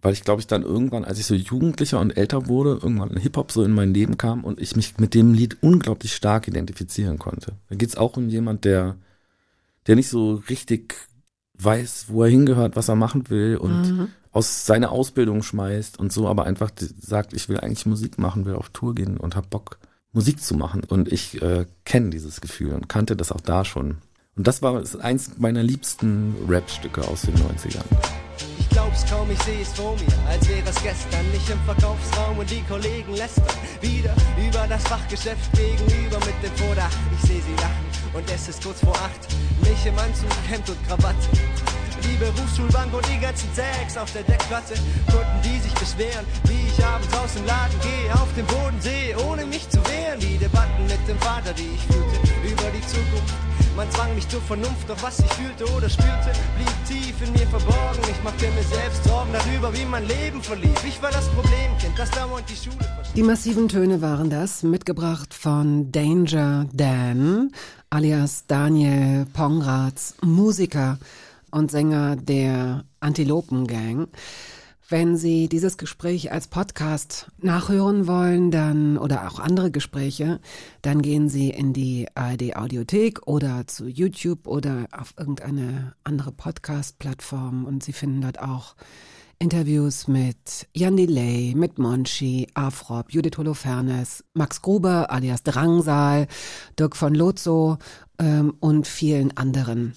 [SPEAKER 4] weil ich glaube ich dann irgendwann, als ich so jugendlicher und älter wurde, irgendwann Hip-Hop so in mein Leben kam und ich mich mit dem Lied unglaublich stark identifizieren konnte. Da geht's auch um jemand, der, der nicht so richtig weiß, wo er hingehört, was er machen will und
[SPEAKER 2] Mhm.
[SPEAKER 4] aus seiner Ausbildung schmeißt und so, aber einfach sagt, ich will eigentlich Musik machen, will auf Tour gehen und hab Bock, Musik zu machen. Und ich äh, kenne dieses Gefühl und kannte das auch da schon. Und das war eins meiner liebsten Rap-Stücke aus den 90ern.
[SPEAKER 6] Ich glaub's kaum, ich seh es vor mir, als wäre es gestern. Ich im Verkaufsraum und die Kollegen lästern wieder über das Fachgeschäft gegenüber mit dem Vordach. Ich seh sie lachen und es ist kurz vor acht. Mich im Anzug, Hemd und Krawatte. Die Berufsschulbank und die ganzen Tags auf der Deckplatte. Kunden, die sich beschweren, wie ich abends aus dem Laden gehe, auf dem Boden sehe, ohne mich zu wehren. Die Debatten mit dem Vater, die ich führte, über die Zukunft. Man zwang mich zur Vernunft, doch was ich fühlte oder spürte, blieb tief in mir verborgen. Ich machte mir selbst Sorgen darüber, wie mein Leben verlief. Ich war das Problemkind, das dauernd die Schule versteht.
[SPEAKER 2] Die massiven Töne waren das, mitgebracht von Danger Dan, alias Daniel Pongrads, Musiker und Sänger der Antilopen Gang. Wenn Sie dieses Gespräch als Podcast nachhören wollen, dann oder auch andere Gespräche, dann gehen Sie in die ARD Audiothek oder zu YouTube oder auf irgendeine andere Podcast-Plattform und Sie finden dort auch Interviews mit Jan Delay, mit Monchi, Afrop, Judith Holofernes, Max Gruber alias Drangsal, Dirk von Lozo ähm, und vielen anderen.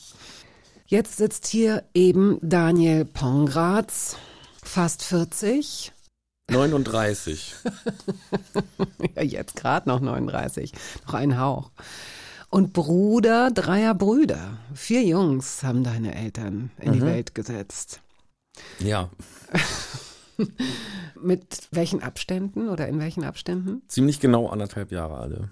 [SPEAKER 2] Jetzt sitzt hier eben Daniel Pongratz, fast 40.
[SPEAKER 4] 39.
[SPEAKER 2] ja, jetzt gerade noch 39. Noch ein Hauch. Und Bruder dreier Brüder. Vier Jungs haben deine Eltern in die Welt gesetzt.
[SPEAKER 4] Ja,
[SPEAKER 2] Mit welchen Abständen oder in welchen Abständen?
[SPEAKER 4] ziemlich genau anderthalb Jahre alle.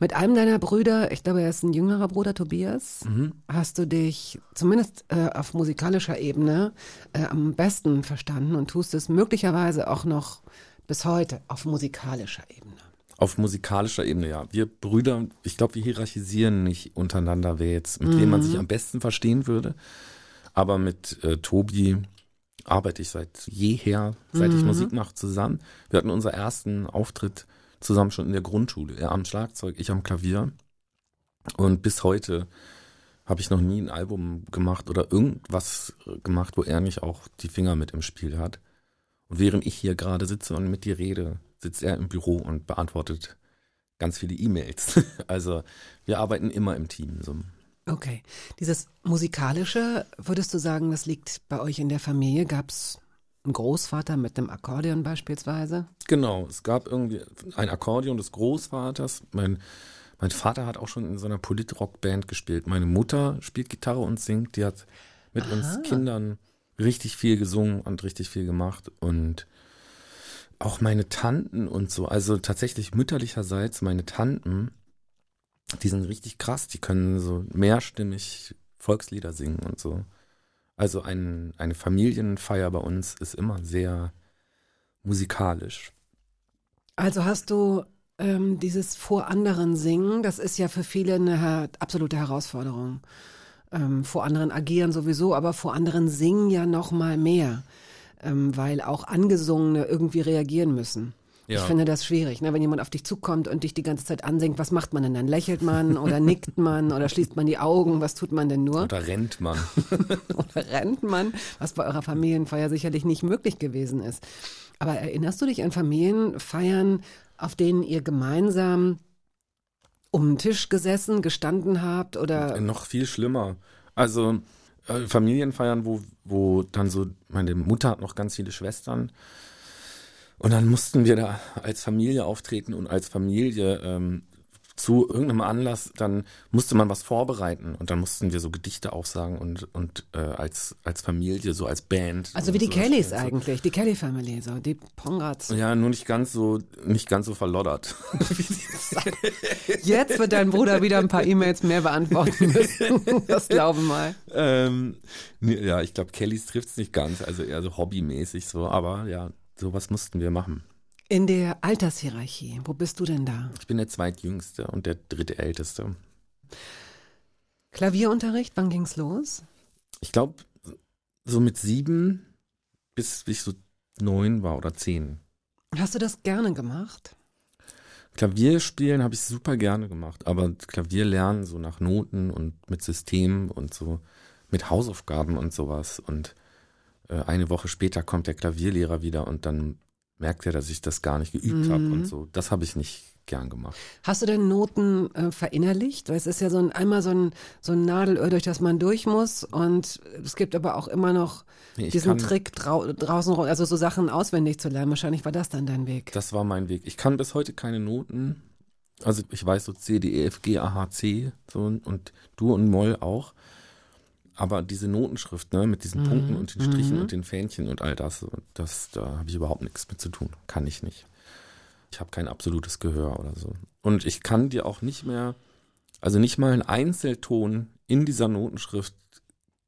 [SPEAKER 2] Mit einem deiner Brüder, ich glaube, er ist ein jüngerer Bruder, Tobias, hast du dich zumindest äh, auf musikalischer Ebene äh, am besten verstanden und tust es möglicherweise auch noch bis heute auf musikalischer Ebene.
[SPEAKER 4] Auf musikalischer Ebene, ja. Wir Brüder, ich glaube, wir hierarchisieren nicht untereinander, wer jetzt, mit wem man sich am besten verstehen würde. Aber mit äh, Tobi arbeite ich seit jeher, seit ich Musik mache, zusammen. Wir hatten unseren ersten Auftritt zusammen schon in der Grundschule. Er am Schlagzeug, ich am Klavier. Und bis heute habe ich noch nie ein Album gemacht oder irgendwas äh, gemacht, wo er nicht auch die Finger mit im Spiel hat. Und während ich hier gerade sitze und mit dir rede, sitzt er im Büro und beantwortet ganz viele E-Mails. Also wir arbeiten immer im Team. So.
[SPEAKER 2] Okay. Dieses musikalische, würdest du sagen, das liegt bei euch in der Familie? Gab es einen Großvater mit einem Akkordeon beispielsweise?
[SPEAKER 4] Genau, es gab irgendwie ein Akkordeon des Großvaters. Mein, mein Vater hat auch schon in so einer Polit-Rock-Band gespielt. Meine Mutter spielt Gitarre und singt. Die hat mit uns Kindern richtig viel gesungen und richtig viel gemacht. Und auch meine Tanten und so, also tatsächlich mütterlicherseits meine Tanten, die sind richtig krass. Die können so mehrstimmig Volkslieder singen und so. Also ein, eine Familienfeier bei uns ist immer sehr musikalisch.
[SPEAKER 2] Also hast du ähm, dieses vor anderen Singen, das ist ja für viele eine absolute Herausforderung. Ähm, vor anderen agieren sowieso, aber vor anderen singen ja noch mal mehr, ähm, weil auch Angesungene irgendwie reagieren müssen. Ich
[SPEAKER 4] Ja.
[SPEAKER 2] finde das schwierig, ne? wenn jemand auf dich zukommt und dich die ganze Zeit ansingt, was macht man denn dann? Lächelt man oder nickt man oder schließt man die Augen? Was tut man denn nur?
[SPEAKER 4] Oder rennt man.
[SPEAKER 2] oder rennt man, was bei eurer Familienfeier sicherlich nicht möglich gewesen ist. Aber erinnerst du dich an Familienfeiern, auf denen ihr gemeinsam um den Tisch gesessen, gestanden habt oder
[SPEAKER 4] Noch viel schlimmer. Also äh, Familienfeiern, wo, wo dann so, meine Mutter hat noch ganz viele Schwestern. Und dann mussten wir da als Familie auftreten und als Familie ähm, zu irgendeinem Anlass, dann musste man was vorbereiten und dann mussten wir so Gedichte aufsagen und, und äh, als, als Familie, so als Band.
[SPEAKER 2] also wie die. Kellys
[SPEAKER 4] So-
[SPEAKER 2] eigentlich, die Kelly Family, so die Pongrats.
[SPEAKER 4] Ja, nur nicht ganz so, nicht ganz so verloddert.
[SPEAKER 2] Jetzt wird dein Bruder wieder ein paar E-Mails mehr beantworten müssen. Das glauben mal.
[SPEAKER 4] ähm, ja, ich glaube, Kellys trifft's nicht ganz, also eher so hobbymäßig so, aber ja, sowas mussten wir machen.
[SPEAKER 2] In der Altershierarchie, wo bist du denn da?
[SPEAKER 4] Ich bin der zweitjüngste und der dritte älteste.
[SPEAKER 2] Klavierunterricht, wann ging's los?
[SPEAKER 4] Ich glaube, so mit sieben bis ich so neun war oder zehn.
[SPEAKER 2] Hast du das gerne gemacht?
[SPEAKER 4] Klavierspielen habe ich super gerne gemacht, aber Klavier lernen so nach Noten und mit Systemen und so mit Hausaufgaben und sowas. Und eine Woche später kommt der Klavierlehrer wieder und dann merkt er, dass ich das gar nicht geübt habe und so. Das habe ich nicht gern gemacht.
[SPEAKER 2] Hast du denn Noten äh, verinnerlicht? Weil es ist ja so ein, einmal so ein, so ein Nadelöhr, durch das man durch muss. Und es gibt aber auch immer noch
[SPEAKER 4] ich
[SPEAKER 2] diesen Trick drau draußen, rum- also so Sachen auswendig zu lernen. Wahrscheinlich war das dann dein Weg.
[SPEAKER 4] Das war mein Weg. Ich kann bis heute keine Noten. Also ich weiß so C, D, E, F, G, A, H, C so, und du und Moll auch. Aber diese Notenschrift, ne, mit diesen Punkten und den Strichen und den Fähnchen und all das, das da habe ich überhaupt nichts mit zu tun. Kann ich nicht. Ich habe kein absolutes Gehör oder so. Und ich kann dir auch nicht mehr, also nicht mal einen Einzelton in dieser Notenschrift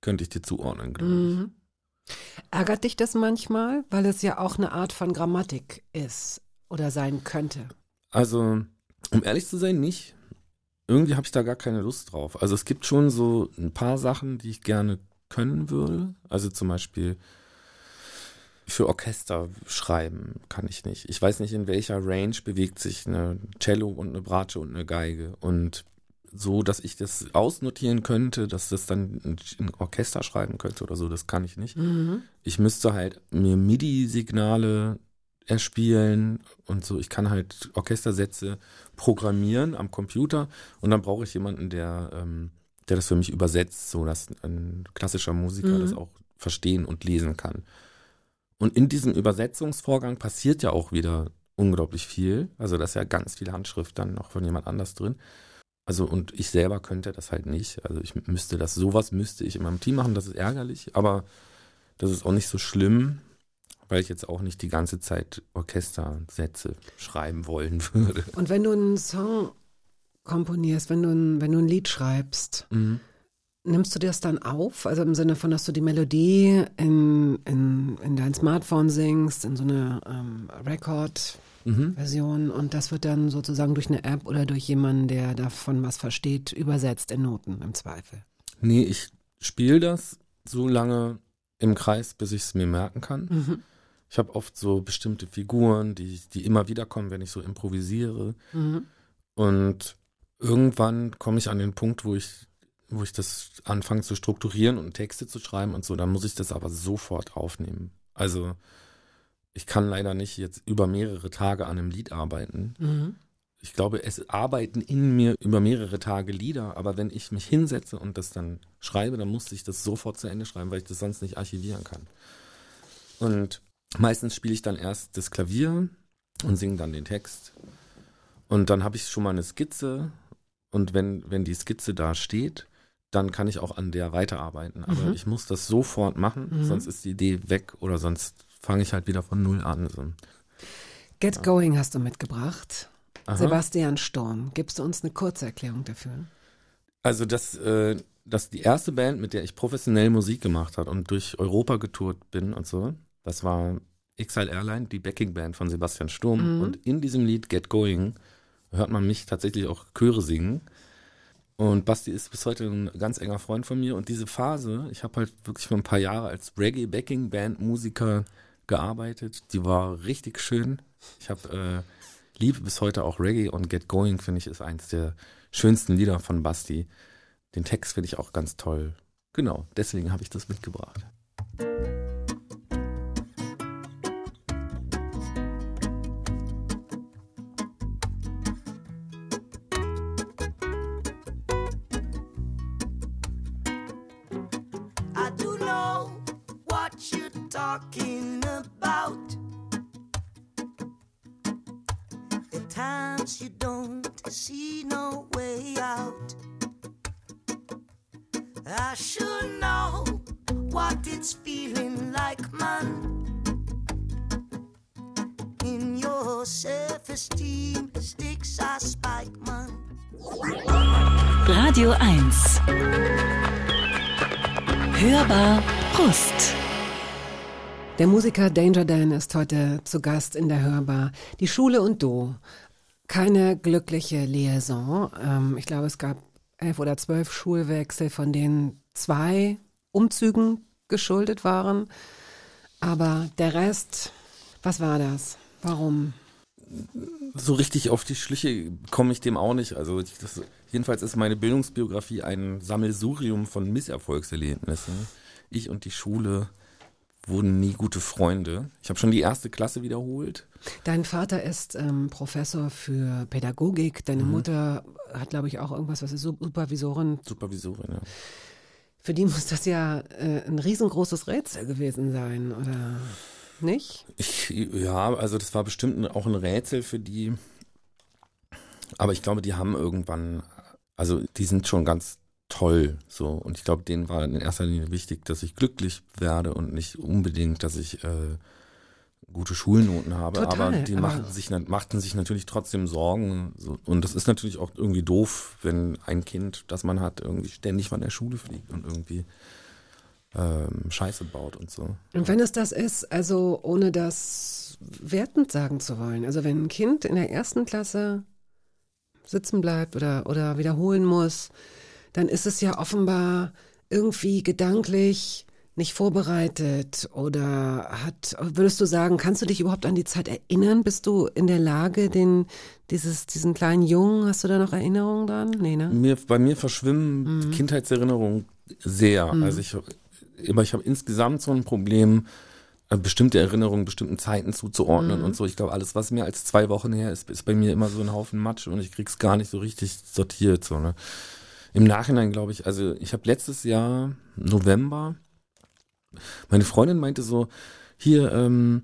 [SPEAKER 4] könnte ich dir zuordnen, glaube ich.
[SPEAKER 2] Ärgert dich das manchmal? Weil es ja auch eine Art von Grammatik ist oder sein könnte.
[SPEAKER 4] Also, um ehrlich zu sein, nicht. Irgendwie habe ich da gar keine Lust drauf. Also es gibt schon so ein paar Sachen, die ich gerne können würde. Also zum Beispiel für Orchester schreiben kann ich nicht. Ich weiß nicht, in welcher Range bewegt sich eine Cello und eine Bratsche und eine Geige. Und so, dass ich das ausnotieren könnte, dass das dann ein Orchester schreiben könnte oder so, das kann ich nicht.
[SPEAKER 2] Mhm.
[SPEAKER 4] Ich müsste halt mir MIDI-Signale erspielen und so. Ich kann halt Orchestersätze programmieren am Computer und dann brauche ich jemanden, der, ähm, der das für mich übersetzt, so dass ein klassischer Musiker
[SPEAKER 2] Mhm.
[SPEAKER 4] das auch verstehen und lesen kann. Und in diesem Übersetzungsvorgang passiert ja auch wieder unglaublich viel. Also da ist ja ganz viel Handschrift dann noch von jemand anders drin. Also und ich selber könnte das halt nicht. Also ich müsste das, sowas müsste ich in meinem Team machen, das ist ärgerlich, aber das ist auch nicht so schlimm, weil ich jetzt auch nicht die ganze Zeit Orchestersätze schreiben wollen würde.
[SPEAKER 2] Und wenn du einen Song komponierst, wenn du ein, wenn du ein Lied schreibst, nimmst du das dann auf? Also im Sinne von, dass du die Melodie in, in, in dein Smartphone singst, in so eine ähm, Record-Version
[SPEAKER 4] Mhm.
[SPEAKER 2] und das wird dann sozusagen durch eine App oder durch jemanden, der davon was versteht, übersetzt in Noten im Zweifel.
[SPEAKER 4] Nee, ich spiele das so lange im Kreis, bis ich es mir merken kann.
[SPEAKER 2] Mhm.
[SPEAKER 4] Ich habe oft so bestimmte Figuren, die, die immer wieder kommen, wenn ich so improvisiere.
[SPEAKER 2] Mhm.
[SPEAKER 4] Und irgendwann komme ich an den Punkt, wo ich, wo ich das anfange zu strukturieren und Texte zu schreiben und so. Dann muss ich das aber sofort aufnehmen. Also ich kann leider nicht jetzt über mehrere Tage an einem Lied arbeiten.
[SPEAKER 2] Mhm.
[SPEAKER 4] Ich glaube, es arbeiten in mir über mehrere Tage Lieder, aber wenn ich mich hinsetze und das dann schreibe, dann muss ich das sofort zu Ende schreiben, weil ich das sonst nicht archivieren kann. Und meistens spiele ich dann erst das Klavier und singe dann den Text. Und dann habe ich schon mal eine Skizze und wenn, wenn die Skizze da steht, dann kann ich auch an der weiterarbeiten. Aber
[SPEAKER 2] Mhm.
[SPEAKER 4] ich muss das sofort machen,
[SPEAKER 2] Mhm.
[SPEAKER 4] sonst ist die Idee weg oder sonst fange ich halt wieder von Null an. So.
[SPEAKER 2] Get Going hast du mitgebracht.
[SPEAKER 4] Aha.
[SPEAKER 2] Sebastian Sturm. Gibst du uns eine kurze Erklärung dafür?
[SPEAKER 4] Also das, äh, das die erste Band, mit der ich professionell Musik gemacht habe und durch Europa getourt bin und so, das war Exile Airline, die Backing-Band von Sebastian Sturm.
[SPEAKER 2] Mhm.
[SPEAKER 4] Und in diesem Lied Get Going hört man mich tatsächlich auch Chöre singen. Und Basti ist bis heute ein ganz enger Freund von mir. Und diese Phase, ich habe halt wirklich für ein paar Jahre als Reggae-Backing-Band-Musiker gearbeitet. Die war richtig schön. Ich habe äh, liebe bis heute auch Reggae und Get Going, finde ich, ist eins der schönsten Lieder von Basti. Den Text finde ich auch ganz toll. Genau, deswegen habe ich das mitgebracht.
[SPEAKER 2] Der Musiker Danger Dan ist heute zu Gast in der Hörbar. Die Schule und du. Keine glückliche Liaison. Ähm, ich glaube, es gab elf oder zwölf Schulwechsel, von denen zwei Umzügen geschuldet waren. Aber der Rest, was war das? Warum?
[SPEAKER 4] So richtig auf die Schliche komme ich dem auch nicht. Also ich, das, jedenfalls ist meine Bildungsbiografie ein Sammelsurium von Misserfolgserlebnissen. Ich und die Schule wurden nie gute Freunde. Ich habe schon die erste Klasse wiederholt.
[SPEAKER 2] Dein Vater ist ähm, Professor für Pädagogik. Deine Mutter hat, glaube ich, auch irgendwas, was ist Supervisorin.
[SPEAKER 4] Supervisorin, ja.
[SPEAKER 2] Für die muss das ja äh, ein riesengroßes Rätsel gewesen sein, oder nicht?
[SPEAKER 4] Ich, ja, also das war bestimmt auch ein Rätsel für die. Aber ich glaube, die haben irgendwann, also die sind schon ganz toll so. Und ich glaube, denen war in erster Linie wichtig, dass ich glücklich werde und nicht unbedingt, dass ich äh, gute Schulnoten habe.
[SPEAKER 2] Total,
[SPEAKER 4] aber die
[SPEAKER 2] aber-
[SPEAKER 4] machten sich, machten sich natürlich trotzdem Sorgen. So. Und das ist natürlich auch irgendwie doof, wenn ein Kind, das man hat, irgendwie ständig von der Schule fliegt und irgendwie ähm, Scheiße baut und so.
[SPEAKER 2] Und wenn es das ist, also ohne das wertend sagen zu wollen, also wenn ein Kind in der ersten Klasse sitzen bleibt oder, oder wiederholen muss, dann ist es ja offenbar irgendwie gedanklich nicht vorbereitet oder hat, würdest du sagen, kannst du dich überhaupt an die Zeit erinnern? Bist du in der Lage, den, dieses, diesen kleinen Jungen, hast du da noch Erinnerungen dran? Nee, ne?
[SPEAKER 4] Mir, bei mir verschwimmen
[SPEAKER 2] Mhm.
[SPEAKER 4] Kindheitserinnerungen sehr. Also ich, aber ich habe insgesamt so ein Problem, äh, bestimmte Erinnerungen bestimmten Zeiten zuzuordnen
[SPEAKER 2] Mhm.
[SPEAKER 4] und so. Ich glaube, alles, was mehr als zwei Wochen her ist, ist bei mir immer so ein Haufen Matsch und ich krieg's gar nicht so richtig sortiert. So, ne? Im Nachhinein glaube ich, also ich habe letztes Jahr, November, meine Freundin meinte so, hier, ähm,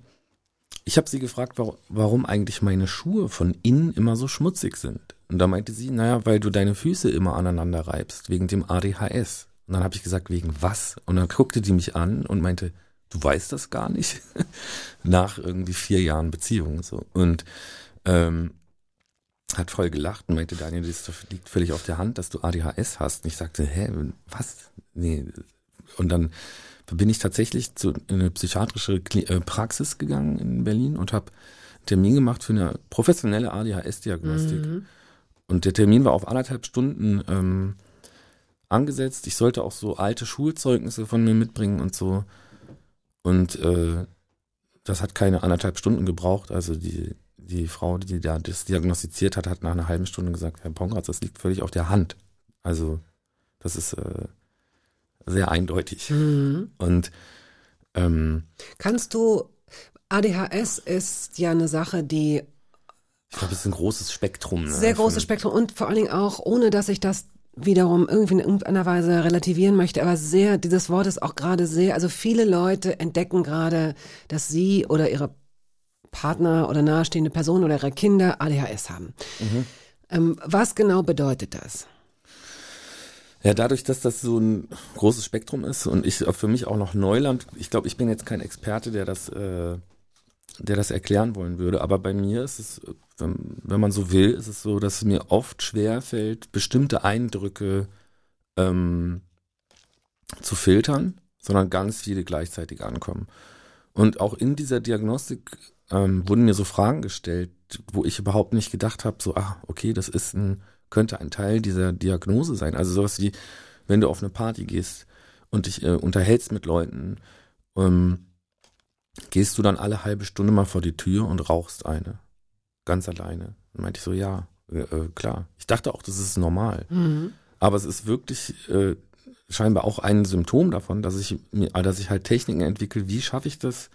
[SPEAKER 4] ich habe sie gefragt, warum, eigentlich meine Schuhe von innen immer so schmutzig sind. Und da meinte sie, naja, weil du deine Füße immer aneinander reibst, wegen dem ADHS. Und dann habe ich gesagt, wegen was? Und dann guckte die mich an und meinte, du weißt das gar nicht? Nach irgendwie vier Jahren Beziehung. So. Und ähm, hat voll gelacht und meinte, Daniel, das liegt völlig auf der Hand, dass du ADHS hast. Und ich sagte, hä, was? Nee. Und dann bin ich tatsächlich zu in eine psychiatrische Kli- äh, Praxis gegangen in Berlin und habe einen Termin gemacht für eine professionelle ADHS-Diagnostik. Und der Termin war auf anderthalb Stunden ähm, angesetzt. Ich sollte auch so alte Schulzeugnisse von mir mitbringen und so. Und äh, das hat keine anderthalb Stunden gebraucht. Also die, die Frau, die da das diagnostiziert hat, hat nach einer halben Stunde gesagt, Herr Pongratz, das liegt völlig auf der Hand. Also das ist äh, sehr eindeutig.
[SPEAKER 2] Mhm.
[SPEAKER 4] Und ähm,
[SPEAKER 2] Kannst du, ADHS ist ja eine Sache, die
[SPEAKER 4] ich glaube, es ist ein großes Spektrum. Ne?
[SPEAKER 2] sehr großes Spektrum und vor allen Dingen auch, ohne dass ich das wiederum irgendwie in irgendeiner Weise relativieren möchte, aber sehr, dieses Wort ist auch gerade sehr, also viele Leute entdecken gerade, dass sie oder ihre Partner oder nahestehende Person oder ihre Kinder ADHS haben. Ähm, was genau bedeutet das?
[SPEAKER 4] Ja, dadurch, dass das so ein großes Spektrum ist und ich für mich auch noch Neuland, ich glaube, ich bin jetzt kein Experte, der das, äh, der das erklären wollen würde, aber bei mir ist es, wenn, wenn man so will, ist es so, dass es mir oft schwer fällt, bestimmte Eindrücke ähm, zu filtern, sondern ganz viele gleichzeitig ankommen. Und auch in dieser Diagnostik ähm, wurden mir so Fragen gestellt, wo ich überhaupt nicht gedacht habe, so, ah, okay, das ist ein, könnte ein Teil dieser Diagnose sein. Also sowas wie, wenn du auf eine Party gehst und dich äh, unterhältst mit Leuten, ähm, gehst du dann alle halbe Stunde mal vor die Tür und rauchst eine. Ganz alleine. Dann meinte ich so, ja, äh, äh, klar. Ich dachte auch, das ist normal. Aber es ist wirklich äh, scheinbar auch ein Symptom davon, dass ich mir, dass ich halt Techniken entwickle, wie schaffe ich das,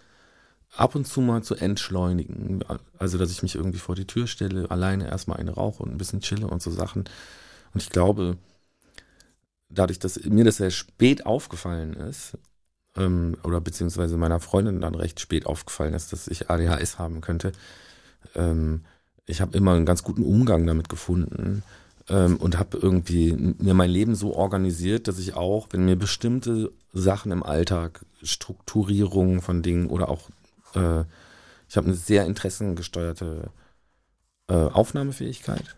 [SPEAKER 4] ab und zu mal zu entschleunigen. Also, dass ich mich irgendwie vor die Tür stelle, alleine erstmal eine rauche und ein bisschen chille und so Sachen. Und ich glaube, dadurch, dass mir das sehr spät aufgefallen ist, ähm, oder beziehungsweise meiner Freundin dann recht spät aufgefallen ist, dass ich ADHS haben könnte, ähm, ich habe immer einen ganz guten Umgang damit gefunden ähm, und habe irgendwie mir mein Leben so organisiert, dass ich auch, wenn mir bestimmte Sachen im Alltag, Strukturierung von Dingen oder auch, äh, ich habe eine sehr interessengesteuerte äh, Aufnahmefähigkeit.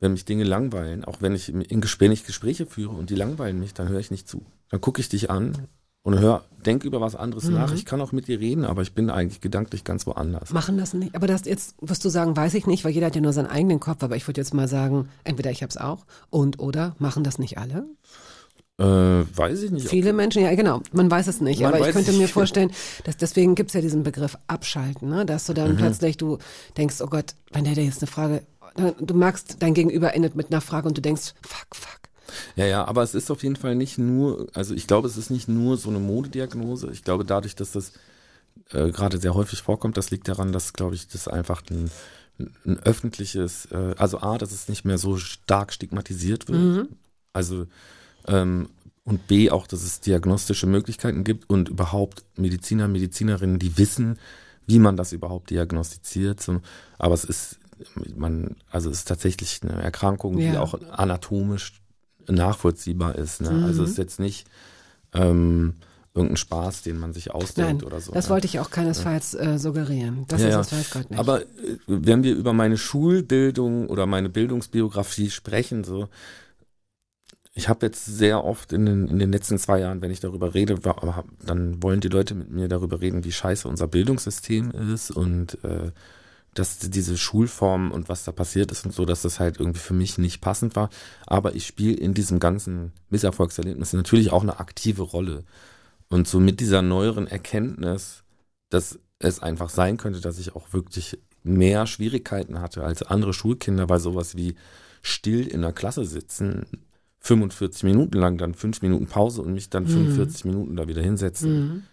[SPEAKER 4] Wenn mich Dinge langweilen, auch wenn ich in Gespräch, wenn ich Gespräche führe und die langweilen mich, dann höre ich nicht zu. Dann gucke ich dich an und hör, denk über was anderes nach. Ich kann auch mit dir reden, aber ich bin eigentlich gedanklich ganz woanders.
[SPEAKER 2] Machen das nicht. Aber das jetzt, wirst du sagen, weiß ich nicht, weil jeder hat ja nur seinen eigenen Kopf, aber ich würde jetzt mal sagen, entweder ich habe es auch und oder machen das nicht alle?
[SPEAKER 4] Äh, weiß ich nicht.
[SPEAKER 2] Viele Menschen, ja genau, man weiß es nicht,
[SPEAKER 4] Man
[SPEAKER 2] aber ich könnte
[SPEAKER 4] es
[SPEAKER 2] mir vorstellen, dass deswegen gibt's ja diesen Begriff abschalten, ne? dass du
[SPEAKER 4] Mhm.
[SPEAKER 2] dann plötzlich, du denkst, oh Gott, wenn der dir jetzt eine Frage, du merkst, dein Gegenüber endet mit einer Frage und du denkst, fuck, fuck.
[SPEAKER 4] Ja, ja, aber es ist auf jeden Fall nicht nur, also ich glaube, es ist nicht nur so eine Modediagnose. Ich glaube, dadurch, dass das äh, gerade sehr häufig vorkommt, das liegt daran, dass, glaube ich, das einfach ein, ein öffentliches, äh, also A, dass es nicht mehr so stark stigmatisiert wird. Also ähm, und B, auch, dass es diagnostische Möglichkeiten gibt und überhaupt Mediziner, Medizinerinnen, die wissen, wie man das überhaupt diagnostiziert. Aber es ist, man, also es ist tatsächlich eine Erkrankung, die
[SPEAKER 2] Ja.
[SPEAKER 4] auch anatomisch nachvollziehbar ist. Ne? Also es ist jetzt nicht ähm, irgendein Spaß, den man sich ausdenkt
[SPEAKER 2] Nein,
[SPEAKER 4] oder so.
[SPEAKER 2] das
[SPEAKER 4] ne?
[SPEAKER 2] wollte ich auch keinesfalls äh, suggerieren. Das
[SPEAKER 4] Ja,
[SPEAKER 2] ist
[SPEAKER 4] ja.
[SPEAKER 2] es, weiß Gott nicht.
[SPEAKER 4] Aber äh, wenn wir über meine Schulbildung oder meine Bildungsbiografie sprechen, so, ich habe jetzt sehr oft in den, in den letzten zwei Jahren, wenn ich darüber rede, dann wollen die Leute mit mir darüber reden, wie scheiße unser Bildungssystem ist und äh, dass diese Schulform und was da passiert ist und so, dass das halt irgendwie für mich nicht passend war. Aber ich spiele in diesem ganzen Misserfolgserlebnis natürlich auch eine aktive Rolle. Und so mit dieser neueren Erkenntnis, dass es einfach sein könnte, dass ich auch wirklich mehr Schwierigkeiten hatte als andere Schulkinder bei sowas wie still in der Klasse sitzen, 45 Minuten lang, dann fünf Minuten Pause und mich dann 45 Minuten da wieder hinsetzen.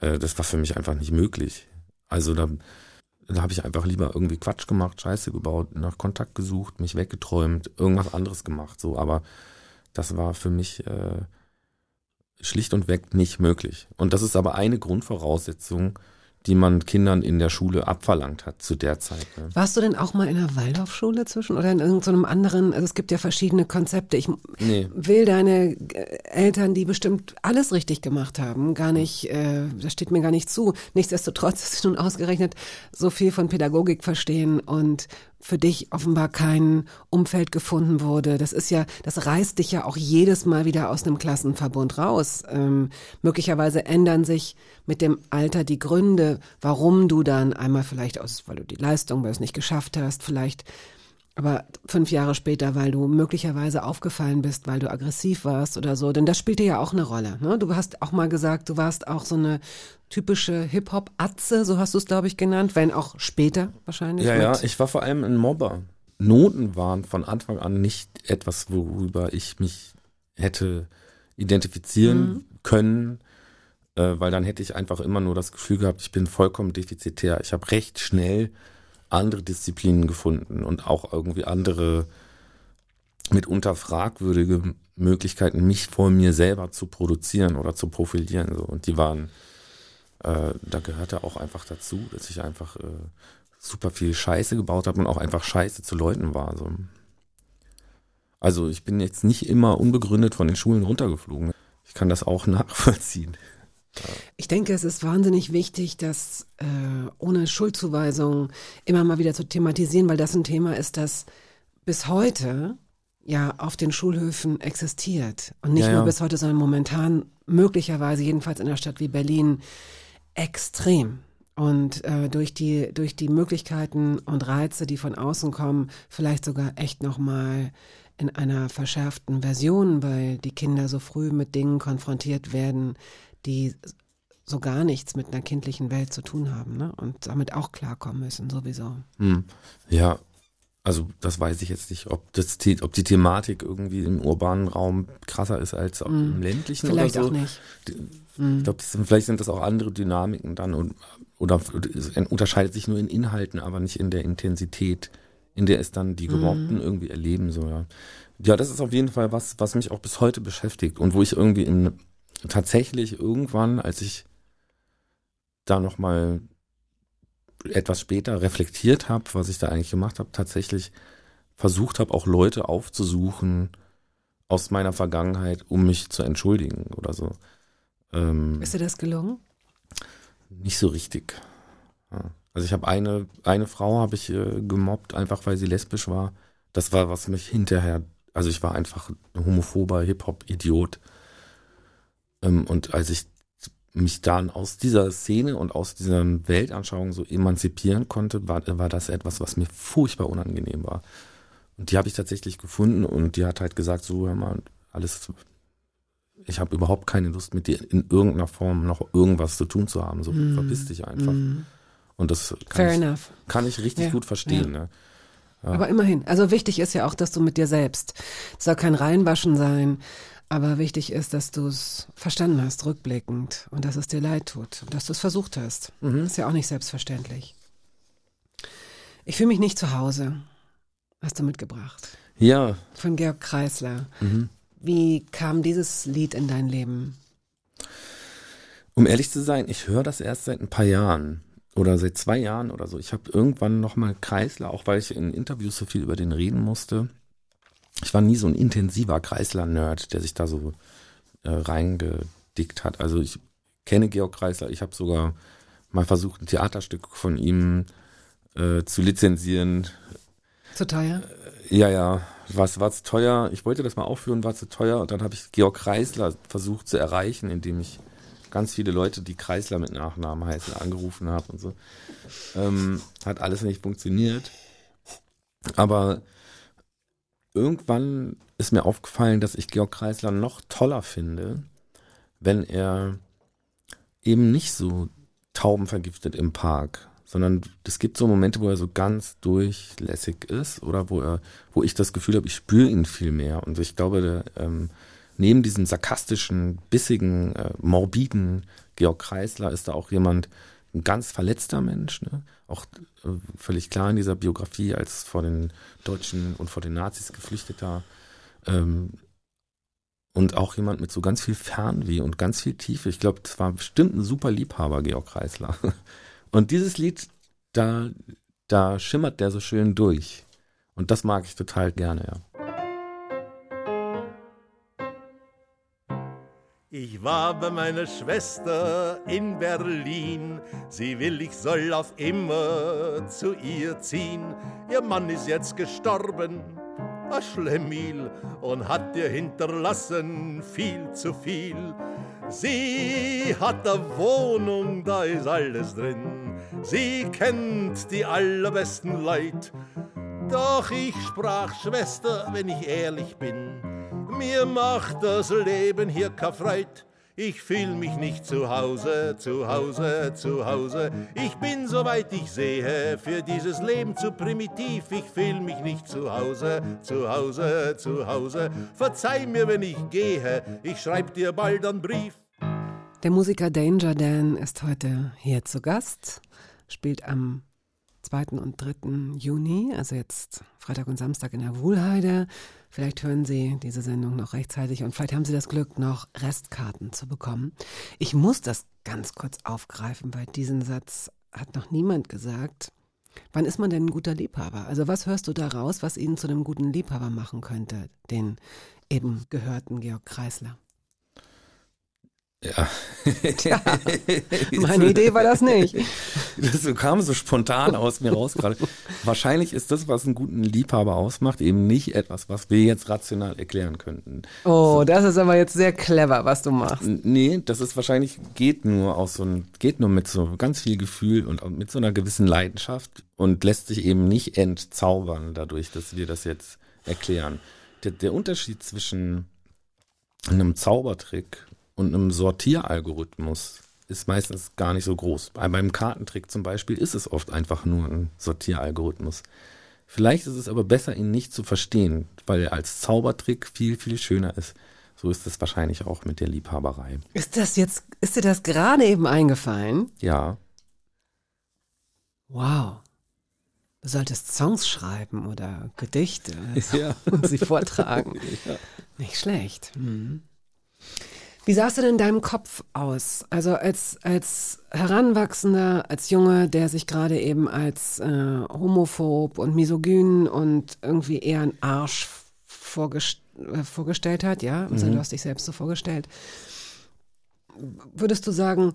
[SPEAKER 4] Äh, das war für mich einfach nicht möglich. Also da, da habe ich einfach lieber irgendwie Quatsch gemacht, Scheiße gebaut, nach Kontakt gesucht, mich weggeträumt, irgendwas anderes gemacht. So, aber das war für mich äh, schlicht und weg nicht möglich. Und das ist aber eine Grundvoraussetzung, die man Kindern in der Schule abverlangt hat zu der Zeit. Ne?
[SPEAKER 2] Warst du denn auch mal in einer Waldorfschule zwischen oder in irgendeinem anderen? Also es gibt ja verschiedene Konzepte. Ich
[SPEAKER 4] Nee.
[SPEAKER 2] will deine äh, Eltern, die bestimmt alles richtig gemacht haben, gar nicht, äh, das steht mir gar nicht zu. Nichtsdestotrotz, dass sie nun ausgerechnet so viel von Pädagogik verstehen und für dich offenbar kein Umfeld gefunden wurde. Das ist ja, das reißt dich ja auch jedes Mal wieder aus einem Klassenverbund raus. Ähm, möglicherweise ändern sich mit dem Alter die Gründe, warum du dann einmal vielleicht aus, weil du die Leistung, weil du es nicht geschafft hast, vielleicht aber fünf Jahre später, weil du möglicherweise aufgefallen bist, weil du aggressiv warst oder so, denn das spielte ja auch eine Rolle. Ne? Du hast auch mal gesagt, du warst auch so eine typische Hip-Hop-Atze, so hast du es, glaube ich, genannt, wenn auch später wahrscheinlich.
[SPEAKER 4] Ja, ja, ich war vor allem ein Mobber. Noten waren von Anfang an nicht etwas, worüber ich mich hätte identifizieren können, äh, weil dann hätte ich einfach immer nur das Gefühl gehabt, ich bin vollkommen defizitär. Ich habe recht schnell andere Disziplinen gefunden und auch irgendwie andere mitunter fragwürdige Möglichkeiten, mich vor mir selber zu produzieren oder zu profilieren. So. Und die waren, äh, da gehörte auch einfach dazu, dass ich einfach äh, super viel Scheiße gebaut habe und auch einfach Scheiße zu Leuten war. So. Also ich bin jetzt nicht immer unbegründet von den Schulen runtergeflogen. Ich kann das auch nachvollziehen.
[SPEAKER 2] Ich denke, es ist wahnsinnig wichtig, das äh, ohne Schuldzuweisung immer mal wieder zu thematisieren, weil das ein Thema ist, das bis heute ja auf den Schulhöfen existiert. Und nicht
[SPEAKER 4] Ja,
[SPEAKER 2] nur
[SPEAKER 4] ja.
[SPEAKER 2] bis heute, sondern momentan möglicherweise, jedenfalls in einer Stadt wie Berlin, extrem. Und äh, durch, die, durch die Möglichkeiten und Reize, die von außen kommen, vielleicht sogar echt nochmal in einer verschärften Version, weil die Kinder so früh mit Dingen konfrontiert werden, die so gar nichts mit einer kindlichen Welt zu tun haben ne? und damit auch klarkommen müssen, sowieso.
[SPEAKER 4] Hm. Ja, also das weiß ich jetzt nicht, ob, das, The- ob die Thematik irgendwie im urbanen Raum krasser ist als auch im ländlichen
[SPEAKER 2] Vielleicht
[SPEAKER 4] oder so.
[SPEAKER 2] auch nicht.
[SPEAKER 4] Ich glaube, vielleicht sind das auch andere Dynamiken dann und, oder es unterscheidet sich nur in Inhalten, aber nicht in der Intensität, in der es dann die Gemobbten irgendwie erleben. So, ja. ja, das ist auf jeden Fall was, was mich auch bis heute beschäftigt und wo ich irgendwie in, tatsächlich irgendwann, als ich da nochmal etwas später reflektiert habe, was ich da eigentlich gemacht habe, tatsächlich versucht habe, auch Leute aufzusuchen aus meiner Vergangenheit, um mich zu entschuldigen oder so. Ähm,
[SPEAKER 2] Ist dir das gelungen?
[SPEAKER 4] nicht so richtig. Ja. Also ich habe eine, eine Frau habe ich äh, gemobbt, einfach weil sie lesbisch war. Das war, was mich hinterher, also ich war einfach ein homophober Hip-Hop-Idiot. Ähm, und als ich mich dann aus dieser Szene und aus dieser Weltanschauung so emanzipieren konnte, war, war das etwas, was mir furchtbar unangenehm war. Und die habe ich tatsächlich gefunden und die hat halt gesagt, so hör mal, alles, ich habe überhaupt keine Lust mit dir in irgendeiner Form noch irgendwas zu tun zu haben. So verpiss dich einfach. Und das kann,
[SPEAKER 2] Fair
[SPEAKER 4] ich,
[SPEAKER 2] enough.
[SPEAKER 4] kann ich richtig
[SPEAKER 2] Ja,
[SPEAKER 4] gut verstehen. Ne?
[SPEAKER 2] Aber immerhin. Also wichtig ist ja auch, dass du mit dir selbst, es soll kein Reinwaschen sein, aber wichtig ist, dass du es verstanden hast, rückblickend, und dass es dir leid tut, und dass du es versucht hast. Ist ja auch nicht selbstverständlich. Ich fühle mich nicht zu Hause. Hast du mitgebracht.
[SPEAKER 4] Ja,
[SPEAKER 2] Von Georg Kreisler. Wie kam dieses Lied in dein Leben?
[SPEAKER 4] um ehrlich zu sein, ich höre das erst seit ein paar Jahren oder seit zwei Jahren oder so. Ich habe irgendwann nochmal Kreisler, auch weil ich in Interviews so viel über den reden musste. Ich war nie so ein intensiver Kreisler-Nerd, der sich da so äh, reingedickt hat. Also ich kenne Georg Kreisler, ich habe sogar mal versucht, ein Theaterstück von ihm äh, zu lizenzieren.
[SPEAKER 2] Zu teuer?
[SPEAKER 4] Ja, ja, was war zu teuer? Ich wollte das mal aufführen, war zu teuer und dann habe ich Georg Kreisler versucht zu erreichen, indem ich ganz viele Leute, die Kreisler mit Nachnamen heißen, angerufen habe und so. Ähm, hat alles nicht funktioniert. Aber irgendwann ist mir aufgefallen, dass ich Georg Kreisler noch toller finde, wenn er eben nicht so taubenvergiftet im Park, sondern es gibt so Momente, wo er so ganz durchlässig ist oder wo er, wo ich das Gefühl habe, ich spüre ihn viel mehr. Und ich glaube, der, ähm, neben diesem sarkastischen, bissigen, äh, morbiden Georg Kreisler ist da auch jemand, ein ganz verletzter Mensch, ne? Auch äh, völlig klar in dieser Biografie als vor den Deutschen und vor den Nazis geflüchteter ähm, und auch jemand mit so ganz viel Fernweh und ganz viel Tiefe. Ich glaube, das war bestimmt ein super Liebhaber, Georg Kreisler. Und dieses Lied, da, da schimmert der so schön durch. Und das mag ich total gerne, ja.
[SPEAKER 7] Ich war bei meiner Schwester in Berlin. Sie will, ich soll auf immer zu ihr ziehen. Ihr Mann ist jetzt gestorben, a Schlemiel, und hat ihr hinterlassen viel zu viel. Sie hat a Wohnung, da ist alles drin. Sie kennt die allerbesten Leid. Doch ich sprach, Schwester, wenn ich ehrlich bin, mir macht das Leben hier kein Freud. Ich fühl mich nicht zu Hause, zu Hause, zu Hause. Ich bin, soweit ich sehe, für dieses Leben zu primitiv. Ich fühl mich nicht zu Hause, zu Hause, zu Hause. Verzeih mir, wenn ich gehe, ich schreib dir bald einen Brief.
[SPEAKER 2] Der Musiker Danger Dan ist heute hier zu Gast, spielt am 2. und 3. Juni, also jetzt Freitag und Samstag in der Wuhlheide. Vielleicht hören Sie diese Sendung noch rechtzeitig und vielleicht haben Sie das Glück, noch Restkarten zu bekommen. Ich muss das ganz kurz aufgreifen, weil diesen Satz hat noch niemand gesagt. Wann ist man denn ein guter Liebhaber? Also was hörst du da raus, was ihn zu einem guten Liebhaber machen könnte, den eben gehörten Georg Kreisler?
[SPEAKER 4] Ja.
[SPEAKER 2] Meine Idee war das nicht.
[SPEAKER 4] Das kam so spontan aus mir raus gerade. Wahrscheinlich ist das, was einen guten Liebhaber ausmacht, eben nicht etwas, was wir jetzt rational erklären könnten.
[SPEAKER 2] Oh, das ist aber jetzt sehr clever, was du machst.
[SPEAKER 4] Nee, das ist wahrscheinlich, geht nur aus so einem, geht nur mit so ganz viel Gefühl und mit so einer gewissen Leidenschaft und lässt sich eben nicht entzaubern dadurch, dass wir das jetzt erklären. Der, der Unterschied zwischen einem Zaubertrick und einem Sortieralgorithmus ist meistens gar nicht so groß. Bei meinem Kartentrick zum Beispiel ist es oft einfach nur ein Sortieralgorithmus. Vielleicht ist es aber besser, ihn nicht zu verstehen, weil er als Zaubertrick viel, viel schöner ist. So ist es wahrscheinlich auch mit der Liebhaberei.
[SPEAKER 2] Ist das jetzt, ist dir das gerade eben eingefallen?
[SPEAKER 4] Ja.
[SPEAKER 2] Wow. Du solltest Songs schreiben oder Gedichte
[SPEAKER 4] Ja.
[SPEAKER 2] und sie vortragen.
[SPEAKER 4] Ja.
[SPEAKER 2] Nicht schlecht. Mhm. Wie sah es denn in deinem Kopf aus? Also als, als Heranwachsender, als Junge, der sich gerade eben als äh, homophob und misogyn und irgendwie eher ein Arsch vorgest äh, vorgestellt hat, ja? Also du hast dich selbst so vorgestellt. Würdest du sagen,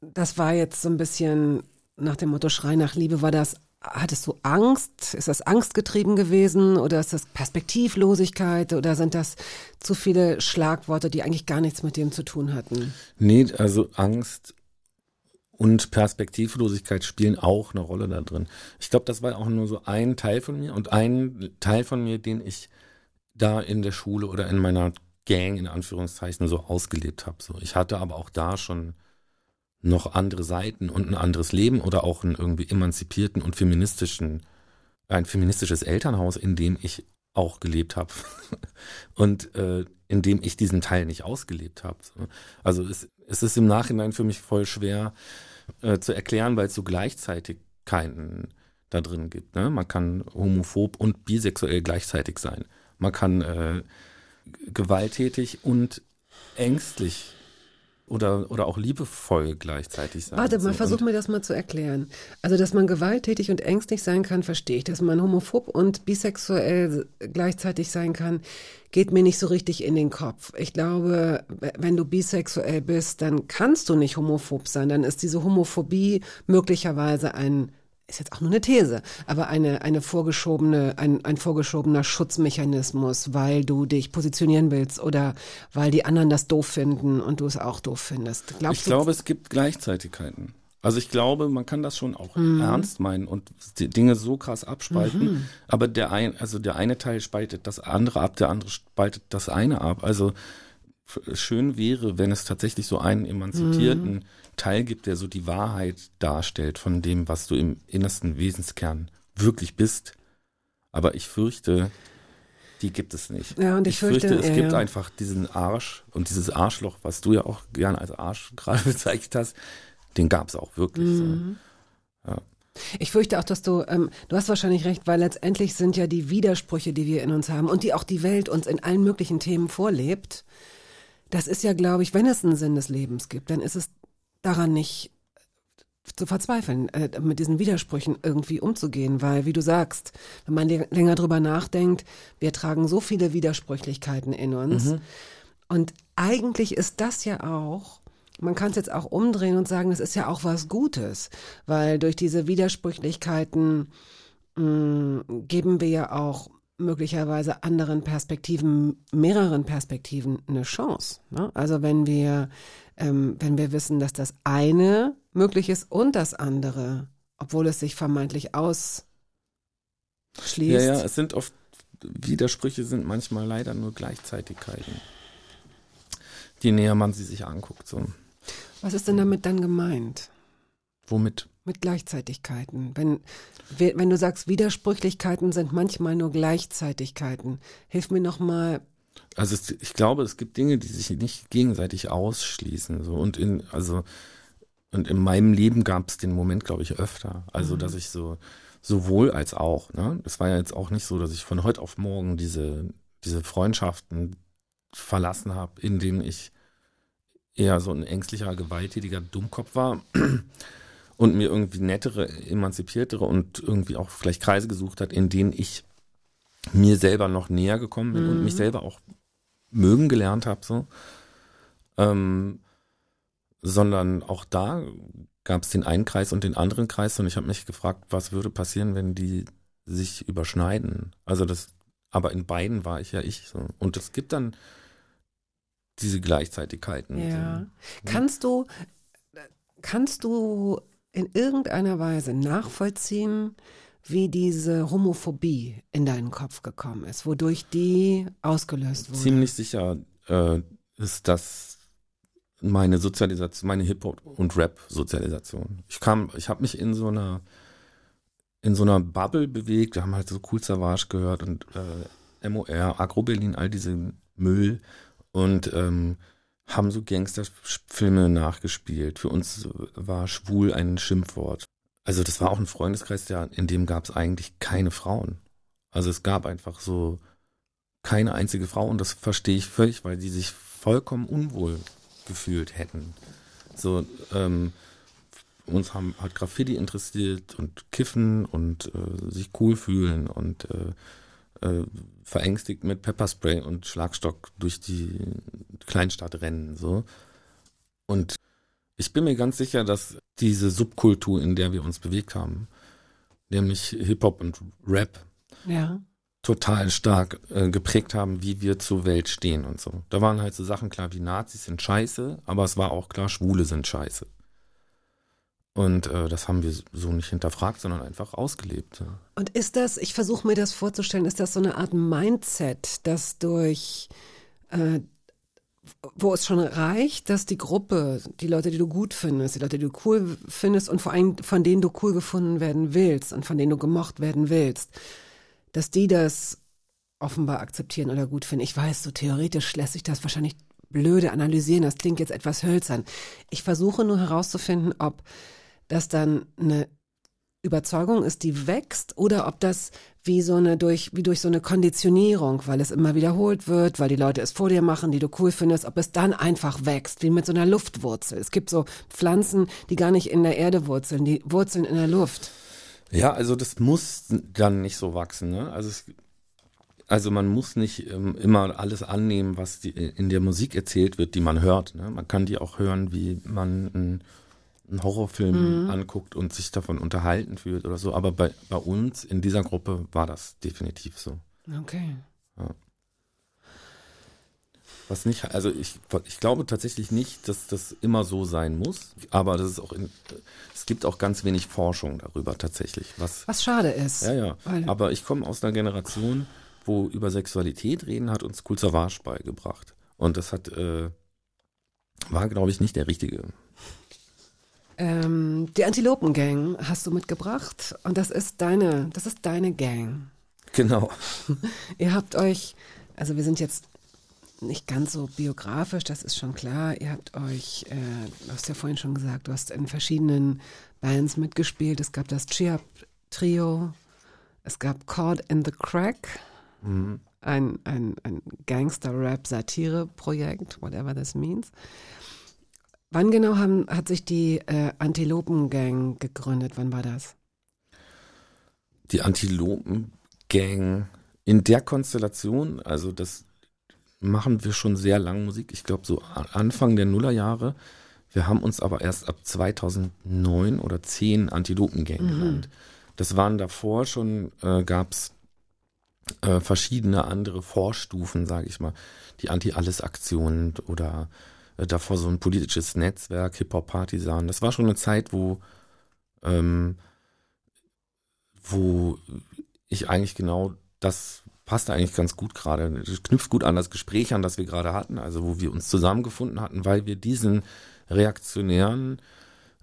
[SPEAKER 2] das war jetzt so ein bisschen nach dem Motto Schrei nach Liebe, war das Hattest du Angst? Ist das angstgetrieben gewesen oder ist das Perspektivlosigkeit oder sind das zu viele Schlagworte, die eigentlich gar nichts mit dem zu tun hatten?
[SPEAKER 4] Nee, also Angst und Perspektivlosigkeit spielen auch eine Rolle da drin. Ich glaube, das war auch nur so ein Teil von mir und ein Teil von mir, den ich da in der Schule oder in meiner Gang in Anführungszeichen so ausgelebt habe. So, ich hatte aber auch da schon noch andere Seiten und ein anderes Leben oder auch einen irgendwie emanzipierten und feministischen, ein feministisches Elternhaus, in dem ich auch gelebt habe und äh, in dem ich diesen Teil nicht ausgelebt habe. Also es, es ist im Nachhinein für mich voll schwer äh, zu erklären, weil es so Gleichzeitigkeiten da drin gibt. Ne? Man kann homophob und bisexuell gleichzeitig sein. Man kann äh, gewalttätig und ängstlich oder, oder auch liebevoll gleichzeitig sein.
[SPEAKER 2] Warte mal,
[SPEAKER 4] So,
[SPEAKER 2] versuch mir das mal zu erklären. Also, dass man gewalttätig und ängstlich sein kann, verstehe ich. Dass man homophob und bisexuell gleichzeitig sein kann, geht mir nicht so richtig in den Kopf. Ich glaube, wenn du bisexuell bist, dann kannst du nicht homophob sein. Dann ist diese Homophobie möglicherweise ein ist jetzt auch nur eine These, aber eine, eine vorgeschobene, ein, ein vorgeschobener Schutzmechanismus, weil du dich positionieren willst oder weil die anderen das doof finden und du es auch doof findest. Glaubst
[SPEAKER 4] Ich
[SPEAKER 2] du,
[SPEAKER 4] glaube, es gibt Gleichzeitigkeiten. Also ich glaube, man kann das schon auch
[SPEAKER 2] Mhm.
[SPEAKER 4] ernst meinen und die Dinge so krass abspalten. Aber der ein, also der eine Teil spaltet das andere ab, der andere spaltet das eine ab. Also schön wäre, wenn es tatsächlich so einen emanzipierten Teil gibt, der so die Wahrheit darstellt von dem, was du im innersten Wesenskern wirklich bist. Aber ich fürchte, die gibt es nicht.
[SPEAKER 2] Ja, und ich fürchte,
[SPEAKER 4] es
[SPEAKER 2] ja,
[SPEAKER 4] gibt
[SPEAKER 2] ja.
[SPEAKER 4] einfach diesen Arsch und dieses Arschloch, was du ja auch gerne als Arsch gerade bezeichnet hast, den gab es auch wirklich.
[SPEAKER 2] Mhm.
[SPEAKER 4] So.
[SPEAKER 2] Ich fürchte auch, dass du, ähm, du hast wahrscheinlich recht, weil letztendlich sind ja die Widersprüche, die wir in uns haben und die auch die Welt uns in allen möglichen Themen vorlebt, das ist ja, glaube ich, wenn es einen Sinn des Lebens gibt, dann ist es daran nicht zu verzweifeln, äh, mit diesen Widersprüchen irgendwie umzugehen, weil, wie du sagst, wenn man länger drüber nachdenkt, wir tragen so viele Widersprüchlichkeiten in uns. Und eigentlich ist das ja auch, man kann es jetzt auch umdrehen und sagen, das ist ja auch was Gutes, weil durch diese Widersprüchlichkeiten mh, geben wir ja auch möglicherweise anderen Perspektiven, mehreren Perspektiven eine Chance. Ne? Also wenn wir, ähm, wenn wir wissen, dass das eine möglich ist und das andere, obwohl es sich vermeintlich ausschließt.
[SPEAKER 4] Ja, ja, es sind oft, Widersprüche sind manchmal leider nur Gleichzeitigkeiten. Je näher man sie sich anguckt, so.
[SPEAKER 2] Was ist denn damit dann gemeint?
[SPEAKER 4] Womit?
[SPEAKER 2] Mit Gleichzeitigkeiten. Wenn, we- wenn du sagst, Widersprüchlichkeiten sind manchmal nur Gleichzeitigkeiten, hilf mir nochmal.
[SPEAKER 4] Also es, ich glaube, es gibt Dinge, die sich nicht gegenseitig ausschließen. So. Und in, also, und in meinem Leben gab es den Moment, glaube ich, öfter. Also, dass ich so sowohl als auch, ne? Es war ja jetzt auch nicht so, dass ich von heute auf morgen diese, diese Freundschaften verlassen habe, in denen ich eher so ein ängstlicher, gewalttätiger Dummkopf war und mir irgendwie nettere, emanzipiertere und irgendwie auch vielleicht Kreise gesucht hat, in denen ich mir selber noch näher gekommen bin und mich selber auch mögen gelernt habe, so. Ähm, sondern auch da gab es den einen Kreis und den anderen Kreis und ich habe mich gefragt, was würde passieren, wenn die sich überschneiden. Also das, aber in beiden war ich ja ich. So. Und es gibt dann diese Gleichzeitigkeiten.
[SPEAKER 2] Ja.
[SPEAKER 4] So.
[SPEAKER 2] Kannst du, kannst du in irgendeiner Weise nachvollziehen, wie diese Homophobie in deinen Kopf gekommen ist, wodurch die ausgelöst wurde?
[SPEAKER 4] Ziemlich sicher äh, ist das meine Sozialisation, meine Hip-Hop- und Rap-Sozialisation. Ich kam, ich habe mich in so einer in so einer Bubble bewegt, wir haben halt so Cool Savage gehört und äh, MOR, Agro Berlin, all diese Müll und ähm, haben so Gangsterfilme nachgespielt. Für uns war schwul ein Schimpfwort. Also das war auch ein Freundeskreis, der, in dem gab es eigentlich keine Frauen. Also es gab einfach so keine einzige Frau und das verstehe ich völlig, weil die sich vollkommen unwohl gefühlt hätten. So, ähm, uns haben, hat Graffiti interessiert und Kiffen und äh, sich cool fühlen und äh, äh, verängstigt mit Pepperspray und Schlagstock durch die Kleinstadt rennen. So. Und ich bin mir ganz sicher, dass diese Subkultur, in der wir uns bewegt haben, nämlich Hip-Hop und Rap,
[SPEAKER 2] ja.
[SPEAKER 4] total stark äh, geprägt haben, wie wir zur Welt stehen und so. Da waren halt so Sachen klar wie Nazis sind scheiße, aber es war auch klar, Schwule sind scheiße. Und äh, das haben wir so nicht hinterfragt, sondern einfach ausgelebt. Ja.
[SPEAKER 2] Und ist das, ich versuche mir das vorzustellen, ist das so eine Art Mindset, das durch, äh, wo es schon reicht, dass die Gruppe, die Leute, die du gut findest, die Leute, die du cool findest und vor allem von denen du cool gefunden werden willst und von denen du gemocht werden willst, dass die das offenbar akzeptieren oder gut finden. Ich weiß, so theoretisch lässt sich das wahrscheinlich blöde analysieren, das klingt jetzt etwas hölzern. Ich versuche nur herauszufinden, ob das dann eine Überzeugung ist, die wächst, oder ob das wie so eine durch, wie durch so eine Konditionierung, weil es immer wiederholt wird, weil die Leute es vor dir machen, die du cool findest, ob es dann einfach wächst, wie mit so einer Luftwurzel. Es gibt so Pflanzen, die gar nicht in der Erde wurzeln, die wurzeln in der Luft.
[SPEAKER 4] Ja, also das muss dann nicht so wachsen. Ne? Also, es, also man muss nicht ähm, immer alles annehmen, was die, in der Musik erzählt wird, die man hört. Ne? Man kann die auch hören, wie man einen, einen Horrorfilm
[SPEAKER 2] Mhm.
[SPEAKER 4] anguckt und sich davon unterhalten fühlt oder so. Aber bei, bei uns in dieser Gruppe war das definitiv so.
[SPEAKER 2] Okay.
[SPEAKER 4] Was nicht, also ich, ich glaube tatsächlich nicht, dass das immer so sein muss, aber das ist auch in, es gibt auch ganz wenig Forschung darüber tatsächlich, was
[SPEAKER 2] Was schade ist.
[SPEAKER 4] Ja, ja. Aber ich komme aus einer Generation, wo über Sexualität reden hat uns Cool Savage beigebracht. Und das hat, äh, war, glaube ich, nicht der richtige.
[SPEAKER 2] Ähm, die Antilopen-Gang hast du mitgebracht und das ist deine, das ist deine Gang.
[SPEAKER 4] Genau.
[SPEAKER 2] Ihr habt euch, also wir sind jetzt nicht ganz so biografisch, das ist schon klar. Ihr habt euch, äh, du hast ja vorhin schon gesagt, du hast in verschiedenen Bands mitgespielt. Es gab das Cheer Trio, es gab Caught in the Crack,
[SPEAKER 4] Mhm.
[SPEAKER 2] ein, ein, ein Gangster-Rap-Satire-Projekt, whatever this means. Wann genau haben, hat sich die äh, Antilopen-Gang gegründet? Wann war das?
[SPEAKER 4] Die Antilopen-Gang in der Konstellation, also das machen wir schon sehr lang Musik. Ich glaube so Anfang der Nullerjahre. Wir haben uns aber erst ab 2009 oder 10 Antilopen-Gang genannt. Das waren davor schon, äh, gab es äh, verschiedene andere Vorstufen, sage ich mal. Die Anti-Alles-Aktion oder davor so ein politisches Netzwerk, Hip-Hop-Partisan. Das war schon eine Zeit, wo ähm, wo ich eigentlich genau das passt eigentlich ganz gut gerade. Das knüpft gut an das Gespräch an, das wir gerade hatten, also wo wir uns zusammengefunden hatten, weil wir diesen reaktionären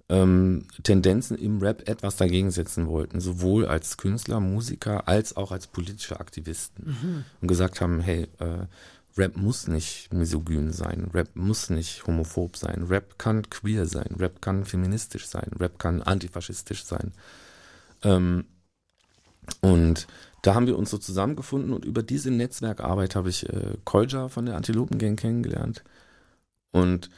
[SPEAKER 4] ähm, Tendenzen im Rap etwas dagegen setzen wollten, sowohl als Künstler, Musiker als auch als politische Aktivisten und gesagt haben, hey, äh, Rap muss nicht misogyn sein, Rap muss nicht homophob sein, Rap kann queer sein, Rap kann feministisch sein, Rap kann antifaschistisch sein. Ähm, und da haben wir uns so zusammengefunden und über diese Netzwerkarbeit habe ich äh, Kolja von der Antilopen Gang kennengelernt. Und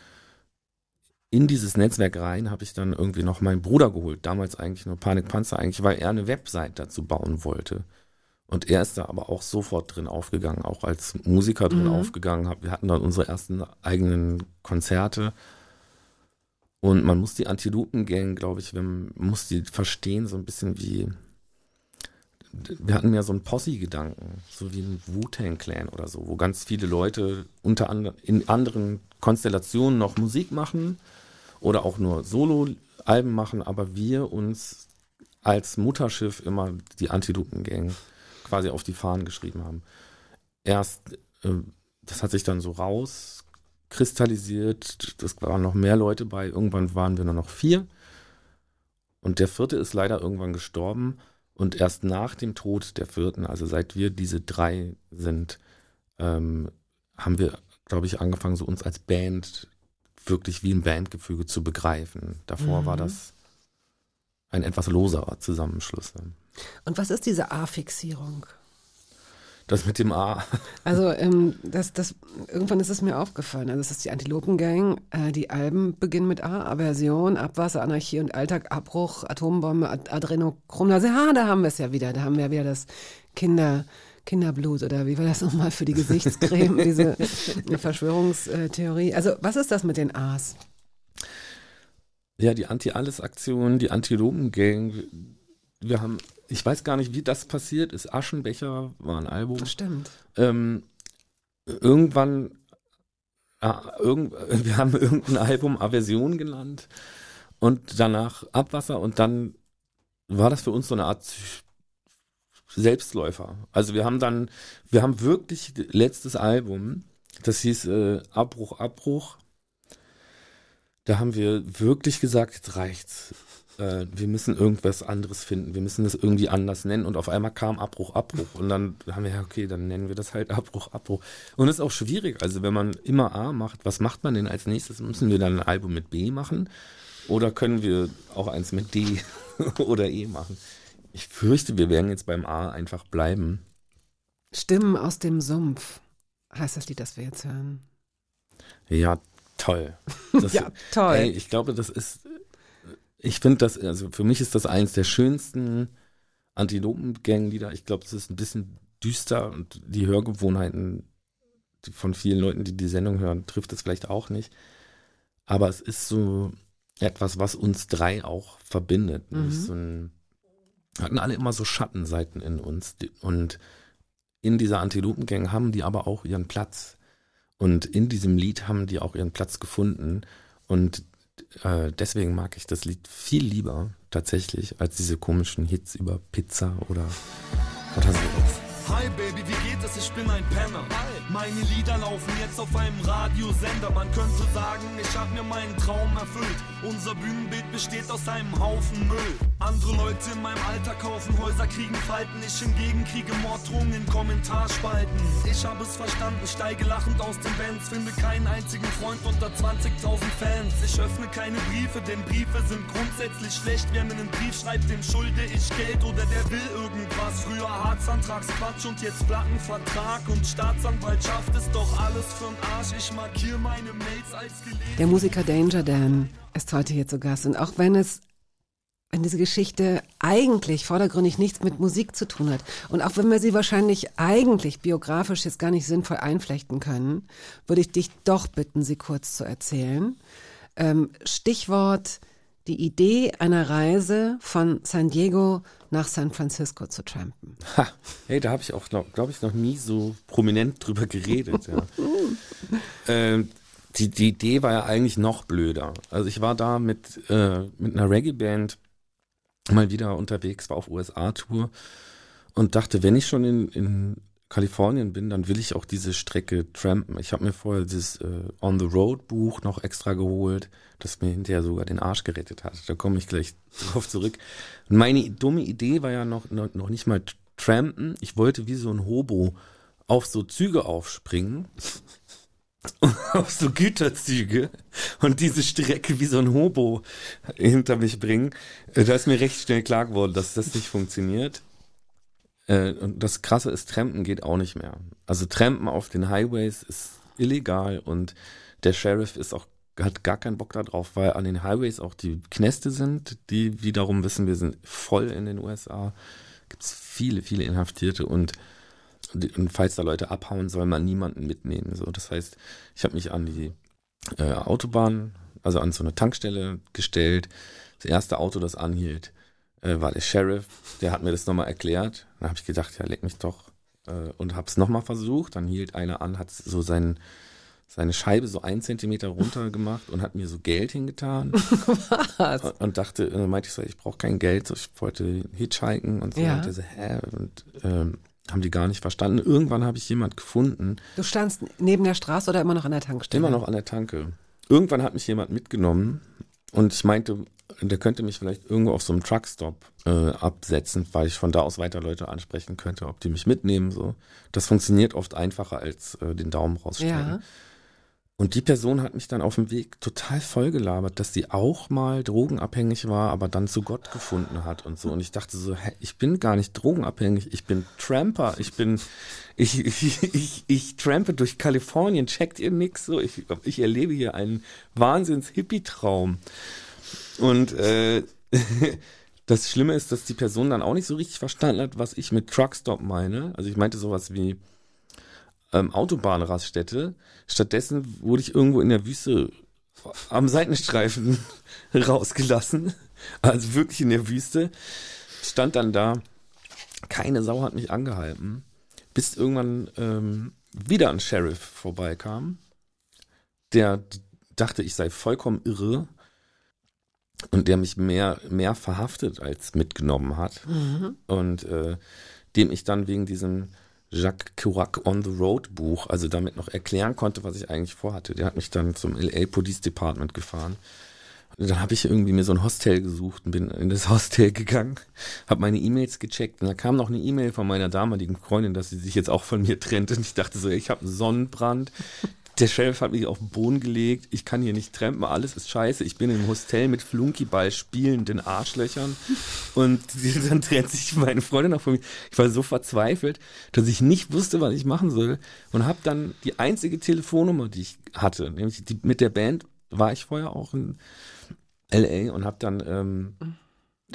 [SPEAKER 4] in dieses Netzwerk rein habe ich dann irgendwie noch meinen Bruder geholt, damals eigentlich nur Panikpanzer, eigentlich, weil er eine Website dazu bauen wollte. Und er ist da aber auch sofort drin aufgegangen, auch als Musiker drin
[SPEAKER 2] Mhm.
[SPEAKER 4] aufgegangen. Wir hatten dann unsere ersten eigenen Konzerte. Und man muss die Antilopen-Gang, glaube ich, man muss die verstehen, so ein bisschen wie, wir hatten ja so einen Posse-Gedanken, so wie ein Wu-Tang-Clan oder so, wo ganz viele Leute unter anderem in anderen Konstellationen noch Musik machen oder auch nur Solo-Alben machen, aber wir uns als Mutterschiff immer die Antilopen-Gang quasi auf die Fahnen geschrieben haben. Erst, äh, das hat sich dann so rauskristallisiert, das waren noch mehr Leute bei, irgendwann waren wir nur noch vier und der vierte ist leider irgendwann gestorben und erst nach dem Tod der vierten, also seit wir diese drei sind, ähm, haben wir, glaube ich, angefangen, so uns als Band wirklich wie ein Bandgefüge zu begreifen. Davor war
[SPEAKER 2] Mhm.
[SPEAKER 4] das ein etwas loserer Zusammenschluss.
[SPEAKER 2] Und was ist diese A-Fixierung?
[SPEAKER 4] Das mit dem A.
[SPEAKER 2] Also ähm, das, das, irgendwann ist es mir aufgefallen. Also es ist die Antilopengang. Äh, die Alben beginnen mit A, Aversion, Abwasser, Anarchie und Alltag, Abbruch, Atombombe, Ad Adrenochrom. Also, ah, da haben wir es ja wieder. Da haben wir wieder das Kinder, Kinderblut oder wie war das nochmal für die Gesichtscreme, diese Verschwörungstheorie. Also was ist das mit den A's?
[SPEAKER 4] Ja, die Anti-Alles-Aktion, die Antilopen-Gang. Wir haben, ich weiß gar nicht, wie das passiert ist. Aschenbecher war ein Album.
[SPEAKER 2] Stimmt.
[SPEAKER 4] Ähm, irgendwann, ah, irgend, wir haben irgendein Album Aversion genannt und danach Abwasser und dann war das für uns so eine Art Selbstläufer. Also wir haben dann, wir haben wirklich letztes Album, das hieß äh, Abbruch, Abbruch. Da haben wir wirklich gesagt, jetzt reicht's. Äh, wir müssen irgendwas anderes finden. Wir müssen das irgendwie anders nennen. Und auf einmal kam Abbruch, Abbruch. Und dann haben wir, ja, okay, dann nennen wir das halt Abbruch, Abbruch. Und es ist auch schwierig. Also wenn man immer A macht, was macht man denn als nächstes? Müssen wir dann ein Album mit B machen? Oder können wir auch eins mit D oder E machen? Ich fürchte, wir werden jetzt beim A einfach bleiben.
[SPEAKER 2] Stimmen aus dem Sumpf heißt das Lied, das wir jetzt hören.
[SPEAKER 4] Ja, toll. Das,
[SPEAKER 2] ja, toll.
[SPEAKER 4] Ey, ich glaube, das ist, ich finde das, also für mich ist das eins der schönsten Antilopen-Gang-Lieder. Ich glaube, es ist ein bisschen düster und die Hörgewohnheiten von vielen Leuten, die die Sendung hören, trifft es vielleicht auch nicht. Aber es ist so etwas, was uns drei auch verbindet.
[SPEAKER 2] Mhm.
[SPEAKER 4] So ein, hatten alle immer so Schattenseiten in uns. Und in dieser Antilopen-Gang haben die aber auch ihren Platz. Und in diesem Lied haben die auch ihren Platz gefunden. Und äh, deswegen mag ich das Lied viel lieber tatsächlich als diese komischen Hits über Pizza oder, oder sowas.
[SPEAKER 5] Hi Baby, wie geht es? Ich bin ein Penner. Meine Lieder laufen jetzt auf einem Radiosender. Man könnte sagen, ich hab mir meinen Traum erfüllt. Unser Bühnenbild besteht aus einem Haufen Müll. Andere Leute in meinem Alter kaufen Häuser, kriegen Falten. Ich hingegen kriege Morddrohungen in Kommentarspalten. Ich habe es verstanden, steige lachend aus den Bands, finde keinen einzigen Freund unter 20.000 Fans. Ich öffne keine Briefe, denn Briefe sind grundsätzlich schlecht. Wer mir einen Brief schreibt, dem schulde ich Geld oder der will irgendwas. Früher Harzantragsquatsch und jetzt Plattenvertrag und Staatsanwaltschaft ist doch alles für'n Arsch. Ich markiere meine Mails als gelesen.
[SPEAKER 2] Der Musiker Danger Dan ist heute hier zu Gast. Und auch wenn es wenn diese Geschichte eigentlich vordergründig nichts mit Musik zu tun hat und auch wenn wir sie wahrscheinlich eigentlich biografisch jetzt gar nicht sinnvoll einflechten können, würde ich dich doch bitten, sie kurz zu erzählen. Ähm, Stichwort die Idee einer Reise von San Diego nach San Francisco zu trampen.
[SPEAKER 4] Ha, hey, da habe ich auch, glaube ich, noch nie so prominent drüber geredet. Ja. ähm, die, die Idee war ja eigentlich noch blöder. Also ich war da mit, äh, mit einer Reggae-Band mal wieder unterwegs, war auf USA-Tour und dachte, wenn ich schon in, in Kalifornien bin, dann will ich auch diese Strecke trampen. Ich habe mir vorher dieses äh, On the Road Buch noch extra geholt, das mir hinterher sogar den Arsch gerettet hat. Da komme ich gleich drauf zurück. Und meine dumme Idee war ja noch, noch, noch nicht mal trampen. Ich wollte wie so ein Hobo auf so Züge aufspringen auf so Güterzüge und diese Strecke wie so ein Hobo hinter mich bringen. Äh, da ist mir recht schnell klar geworden, dass das nicht funktioniert. Äh, und das Krasse ist, Trampen geht auch nicht mehr. Also Trampen auf den Highways ist illegal und der Sheriff ist auch hat gar keinen Bock darauf, weil an den Highways auch die Knäste sind, die wiederum wissen wir sind voll in den USA. Gibt es viele, viele Inhaftierte und und falls da Leute abhauen, soll man niemanden mitnehmen. So, das heißt, ich habe mich an die äh, Autobahn, also an so eine Tankstelle gestellt. Das erste Auto, das anhielt, äh, war der Sheriff. Der hat mir das nochmal erklärt. Dann habe ich gedacht, ja, leck mich doch. Äh, und habe es nochmal versucht. Dann hielt einer an, hat so seinen seine Scheibe so einen Zentimeter runter gemacht und hat mir so Geld hingetan. Was? Und, und dachte, äh, meinte ich so, ich brauche kein Geld, so, ich wollte hitchhiken und so. Ja. Und so, hä? Und ähm, haben die gar nicht verstanden. Irgendwann habe ich jemand gefunden.
[SPEAKER 2] Du standst neben der Straße oder immer noch an der Tankstelle?
[SPEAKER 4] Immer noch an der Tanke. Irgendwann hat mich jemand mitgenommen und ich meinte, der könnte mich vielleicht irgendwo auf so einem Truckstop äh, absetzen, weil ich von da aus weiter Leute ansprechen könnte, ob die mich mitnehmen. So, das funktioniert oft einfacher als äh, den Daumen rausstrecken. Ja. Und die Person hat mich dann auf dem Weg total vollgelabert, dass sie auch mal drogenabhängig war, aber dann zu Gott gefunden hat und so. Und ich dachte so, hä, ich bin gar nicht drogenabhängig, ich bin Tramper, ich bin, ich, ich, ich, ich trampe durch Kalifornien, checkt ihr nix so, ich, ich erlebe hier einen Wahnsinns-Hippie-Traum. Und äh, das Schlimme ist, dass die Person dann auch nicht so richtig verstanden hat, was ich mit Truckstop meine. Also ich meinte sowas wie, ähm, Autobahnraststätte. Stattdessen wurde ich irgendwo in der Wüste am Seitenstreifen rausgelassen. Also wirklich in der Wüste. Stand dann da. Keine Sau hat mich angehalten. Bis irgendwann ähm, wieder ein Sheriff vorbeikam. Der dachte, ich sei vollkommen irre. Und der mich mehr, mehr verhaftet als mitgenommen hat. Mhm. Und äh, dem ich dann wegen diesem Jacques Chirac on the Road Buch, also damit noch erklären konnte, was ich eigentlich vorhatte. Der hat mich dann zum LA Police Department gefahren. Und dann habe ich irgendwie mir so ein Hostel gesucht und bin in das Hostel gegangen, habe meine E-Mails gecheckt und da kam noch eine E-Mail von meiner damaligen Freundin, dass sie sich jetzt auch von mir trennt und ich dachte so, ich habe einen Sonnenbrand, der Sheriff hat mich auf den Boden gelegt, ich kann hier nicht trampen, alles ist scheiße, ich bin im Hostel mit Flunkyball spielenden Arschlöchern. Und dann trennt sich meine Freundin auch von mir. Ich war so verzweifelt, dass ich nicht wusste, was ich machen soll. Und habe dann die einzige Telefonnummer, die ich hatte, nämlich die, mit der Band war ich vorher auch in LA und habe dann ähm,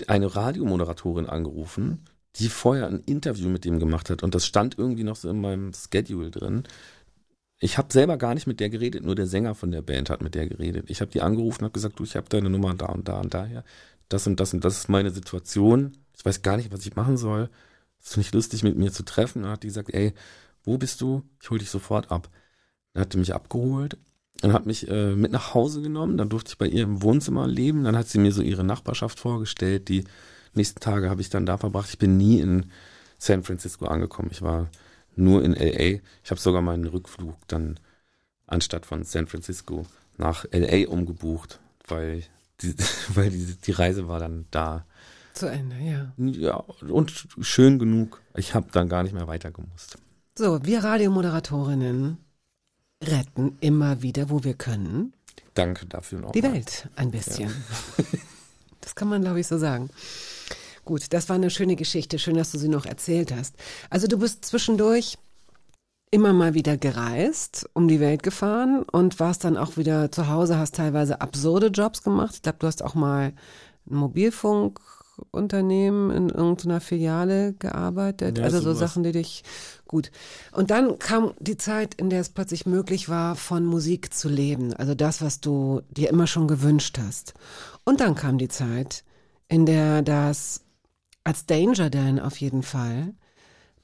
[SPEAKER 4] eine Radiomoderatorin angerufen, die vorher ein Interview mit ihm gemacht hat. Und das stand irgendwie noch so in meinem Schedule drin ich habe selber gar nicht mit der geredet, nur der Sänger von der Band hat mit der geredet. Ich habe die angerufen und habe gesagt, du, ich habe deine Nummer da und da und daher. Das und das und das ist meine Situation. Ich weiß gar nicht, was ich machen soll. Es ist nicht lustig, mit mir zu treffen. Und dann hat die gesagt, ey, wo bist du? Ich hol dich sofort ab. Dann hat die mich abgeholt und hat mich äh, mit nach Hause genommen. Dann durfte ich bei ihr im Wohnzimmer leben. Dann hat sie mir so ihre Nachbarschaft vorgestellt. Die nächsten Tage habe ich dann da verbracht. Ich bin nie in San Francisco angekommen. Ich war nur in LA. Ich habe sogar meinen Rückflug dann anstatt von San Francisco nach LA umgebucht, weil die, weil die, die Reise war dann da.
[SPEAKER 2] Zu Ende, ja.
[SPEAKER 4] Ja, und schön genug. Ich habe dann gar nicht mehr weitergemusst.
[SPEAKER 2] So, wir Radiomoderatorinnen retten immer wieder, wo wir können,
[SPEAKER 4] Danke dafür noch.
[SPEAKER 2] die. Welt ein bisschen. Das kann man, glaube ich, so sagen. Gut, das war eine schöne Geschichte. Schön, dass du sie noch erzählt hast. Also du bist zwischendurch immer mal wieder gereist, um die Welt gefahren und warst dann auch wieder zu Hause, hast teilweise absurde Jobs gemacht. Ich glaube, du hast auch mal ein Mobilfunkunternehmen in irgendeiner Filiale gearbeitet.
[SPEAKER 4] Ja,
[SPEAKER 2] also so. Sachen, die dich gut. Und dann kam die Zeit, in der es plötzlich möglich war, von Musik zu leben. Also das, was du dir immer schon gewünscht hast. Und dann kam die Zeit, in der das als Danger Dan auf jeden Fall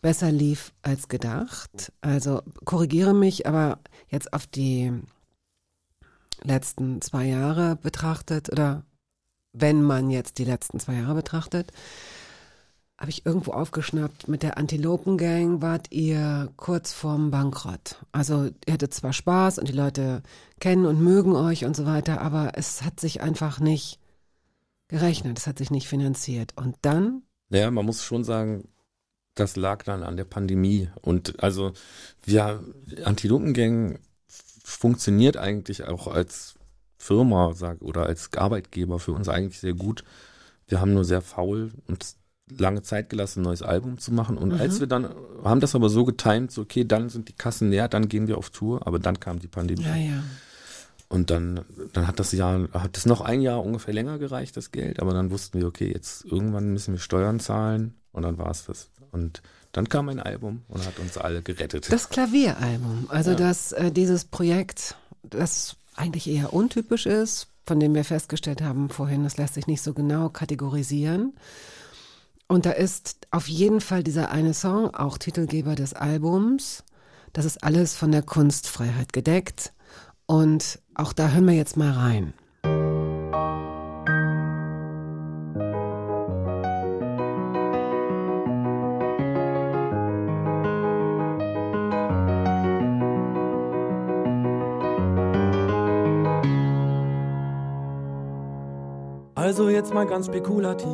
[SPEAKER 2] besser lief als gedacht. Also korrigiere mich, aber jetzt auf die letzten zwei Jahre betrachtet oder wenn man jetzt die letzten zwei Jahre betrachtet, habe ich irgendwo aufgeschnappt, mit der Antilopen-Gang wart ihr kurz vorm Bankrott. Also ihr hattet zwar Spaß und die Leute kennen und mögen euch und so weiter, aber es hat sich einfach nicht gerechnet, es hat sich nicht finanziert. Und dann,
[SPEAKER 4] Ja, man muss schon sagen, das lag dann an der Pandemie. Und also, wir, Antilopengang funktioniert eigentlich auch als Firma sag, oder als Arbeitgeber für uns eigentlich sehr gut. Wir haben nur sehr faul und lange Zeit gelassen, ein neues Album zu machen. Und als wir dann, haben das aber so getimt, so, okay, dann sind die Kassen leer, dann gehen wir auf Tour. Aber dann kam die Pandemie.
[SPEAKER 2] ja, ja.
[SPEAKER 4] Und dann, dann hat das Jahr, hat das noch ein Jahr ungefähr länger gereicht, das Geld, aber dann wussten wir, okay, jetzt irgendwann müssen wir Steuern zahlen und dann war es das. Und dann kam ein Album und hat uns alle gerettet.
[SPEAKER 2] Das Klavieralbum, also
[SPEAKER 4] Ja.
[SPEAKER 2] das, äh, dieses Projekt, das eigentlich eher untypisch ist, von dem wir festgestellt haben vorhin, das lässt sich nicht so genau kategorisieren. Und da ist auf jeden Fall dieser eine Song, auch Titelgeber des Albums. Das ist alles von der Kunstfreiheit gedeckt. Und auch da hören wir jetzt mal rein.
[SPEAKER 5] Also jetzt mal ganz spekulativ.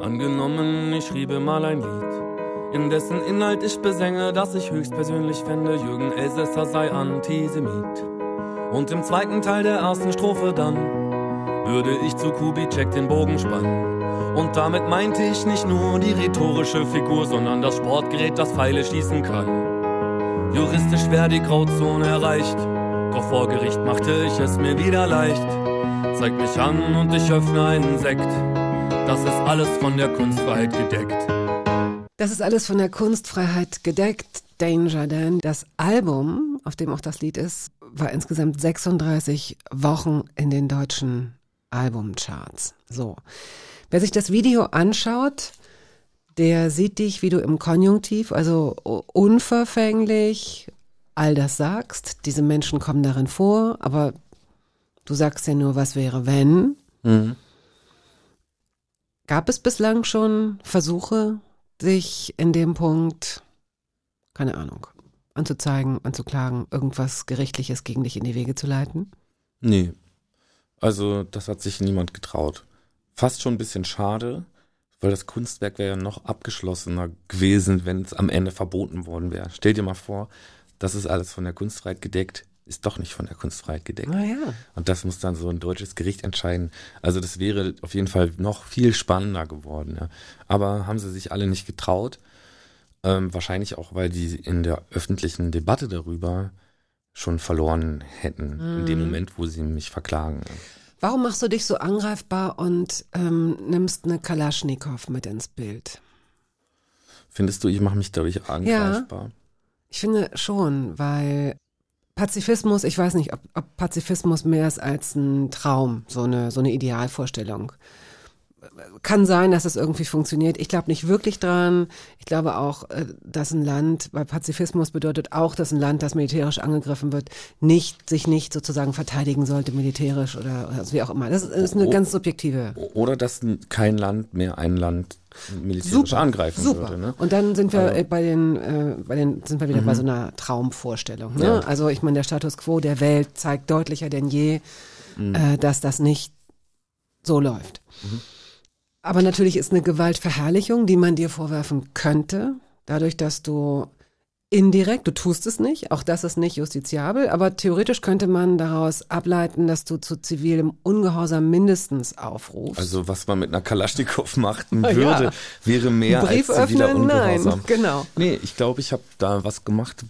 [SPEAKER 5] Angenommen, ich schriebe mal ein Lied, in dessen Inhalt ich besänge, dass ich höchstpersönlich fände, Jürgen Elsässer sei Antisemit. Und im zweiten Teil der ersten Strophe dann würde ich zu Kubitschek den Bogen spannen. Und damit meinte ich nicht nur die rhetorische Figur, sondern das Sportgerät, das Pfeile schießen kann. Juristisch wäre die Grauzone erreicht, doch vor Gericht machte ich es mir wieder leicht. Zeig mich an und ich öffne einen Sekt. Das ist alles von der Kunstfreiheit gedeckt.
[SPEAKER 2] Das ist alles von der Kunstfreiheit gedeckt. Danger Dan. Das Album, auf dem auch das Lied ist, war insgesamt 36 Wochen in den deutschen Albumcharts. So. Wer sich das Video anschaut, der sieht dich, wie du im Konjunktiv, also unverfänglich, all das sagst. Diese Menschen kommen darin vor, aber du sagst ja nur, was wäre, wenn.
[SPEAKER 4] Mhm.
[SPEAKER 2] Gab es bislang schon Versuche, sich in dem Punkt, keine Ahnung, anzuzeigen, anzuklagen, irgendwas Gerichtliches gegen dich in die Wege zu leiten?
[SPEAKER 4] Nee. Also, das hat sich niemand getraut. Fast schon ein bisschen schade, weil das Kunstwerk wäre ja noch abgeschlossener gewesen, wenn es am Ende verboten worden wäre. Stell dir mal vor, das ist alles von der Kunstfreiheit gedeckt, ist doch nicht von der Kunstfreiheit gedeckt.
[SPEAKER 2] Naja.
[SPEAKER 4] Und das muss dann so ein deutsches Gericht entscheiden. Also das wäre auf jeden Fall noch viel spannender geworden. Ja. Aber haben sie sich alle nicht getraut. Ähm, wahrscheinlich auch, weil die in der öffentlichen Debatte darüber schon verloren hätten, in dem Moment, wo sie mich verklagen.
[SPEAKER 2] Warum machst du dich so angreifbar und ähm, nimmst eine Kalaschnikow mit ins Bild?
[SPEAKER 4] Findest du, ich mache mich dadurch angreifbar?
[SPEAKER 2] Ich finde schon, weil Pazifismus, ich weiß nicht, ob, ob Pazifismus mehr ist als ein Traum, so eine, so eine Idealvorstellung. Kann sein, dass es irgendwie funktioniert. Ich glaube nicht wirklich dran. Ich glaube auch, äh, dass ein Land, weil Pazifismus bedeutet auch, dass ein Land, das militärisch angegriffen wird, nicht sich nicht sozusagen verteidigen sollte militärisch oder also wie auch immer. Das ist, eine ganz subjektive.
[SPEAKER 4] Oder dass kein Land mehr ein Land militärisch
[SPEAKER 2] Super,
[SPEAKER 4] angreifen
[SPEAKER 2] super.
[SPEAKER 4] würde. Ne?
[SPEAKER 2] Und dann sind wir
[SPEAKER 4] Also-
[SPEAKER 2] äh, bei den, äh, bei den, sind wir wieder bei so einer Traumvorstellung. Ne?
[SPEAKER 4] Ja.
[SPEAKER 2] Also ich meine, der Status quo der Welt zeigt deutlicher denn je, äh, dass das nicht so läuft. Aber natürlich ist eine Gewaltverherrlichung, die man dir vorwerfen könnte, dadurch, dass du indirekt, du tust es nicht, auch das ist nicht justiziabel, aber theoretisch könnte man daraus ableiten, dass du zu zivilem Ungehorsam mindestens aufrufst.
[SPEAKER 4] Also was man mit einer Kalaschnikow machen
[SPEAKER 2] Ja.
[SPEAKER 4] würde, wäre mehr
[SPEAKER 2] Brief
[SPEAKER 4] als ziviler
[SPEAKER 2] öffnen? Nein,
[SPEAKER 4] Ungehorsam.
[SPEAKER 2] genau.
[SPEAKER 4] Nee, ich glaube, ich habe da was gemacht,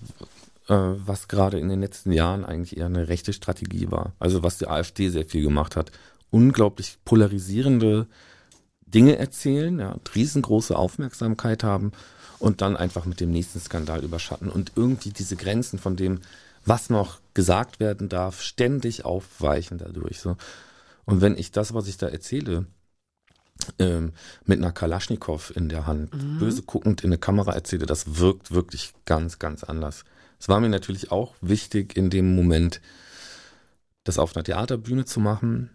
[SPEAKER 4] äh, was gerade in den letzten Jahren eigentlich eher eine rechte Strategie war. Also was die AfD sehr viel gemacht hat. Unglaublich polarisierende Dinge erzählen, ja, riesengroße Aufmerksamkeit haben und dann einfach mit dem nächsten Skandal überschatten und irgendwie diese Grenzen von dem, was noch gesagt werden darf, ständig aufweichen dadurch. So. Und wenn ich das, was ich da erzähle, ähm, mit einer Kalaschnikow in der Hand, böse guckend in eine Kamera erzähle, das wirkt wirklich ganz, ganz anders. Es war mir natürlich auch wichtig, in dem Moment das auf einer Theaterbühne zu machen,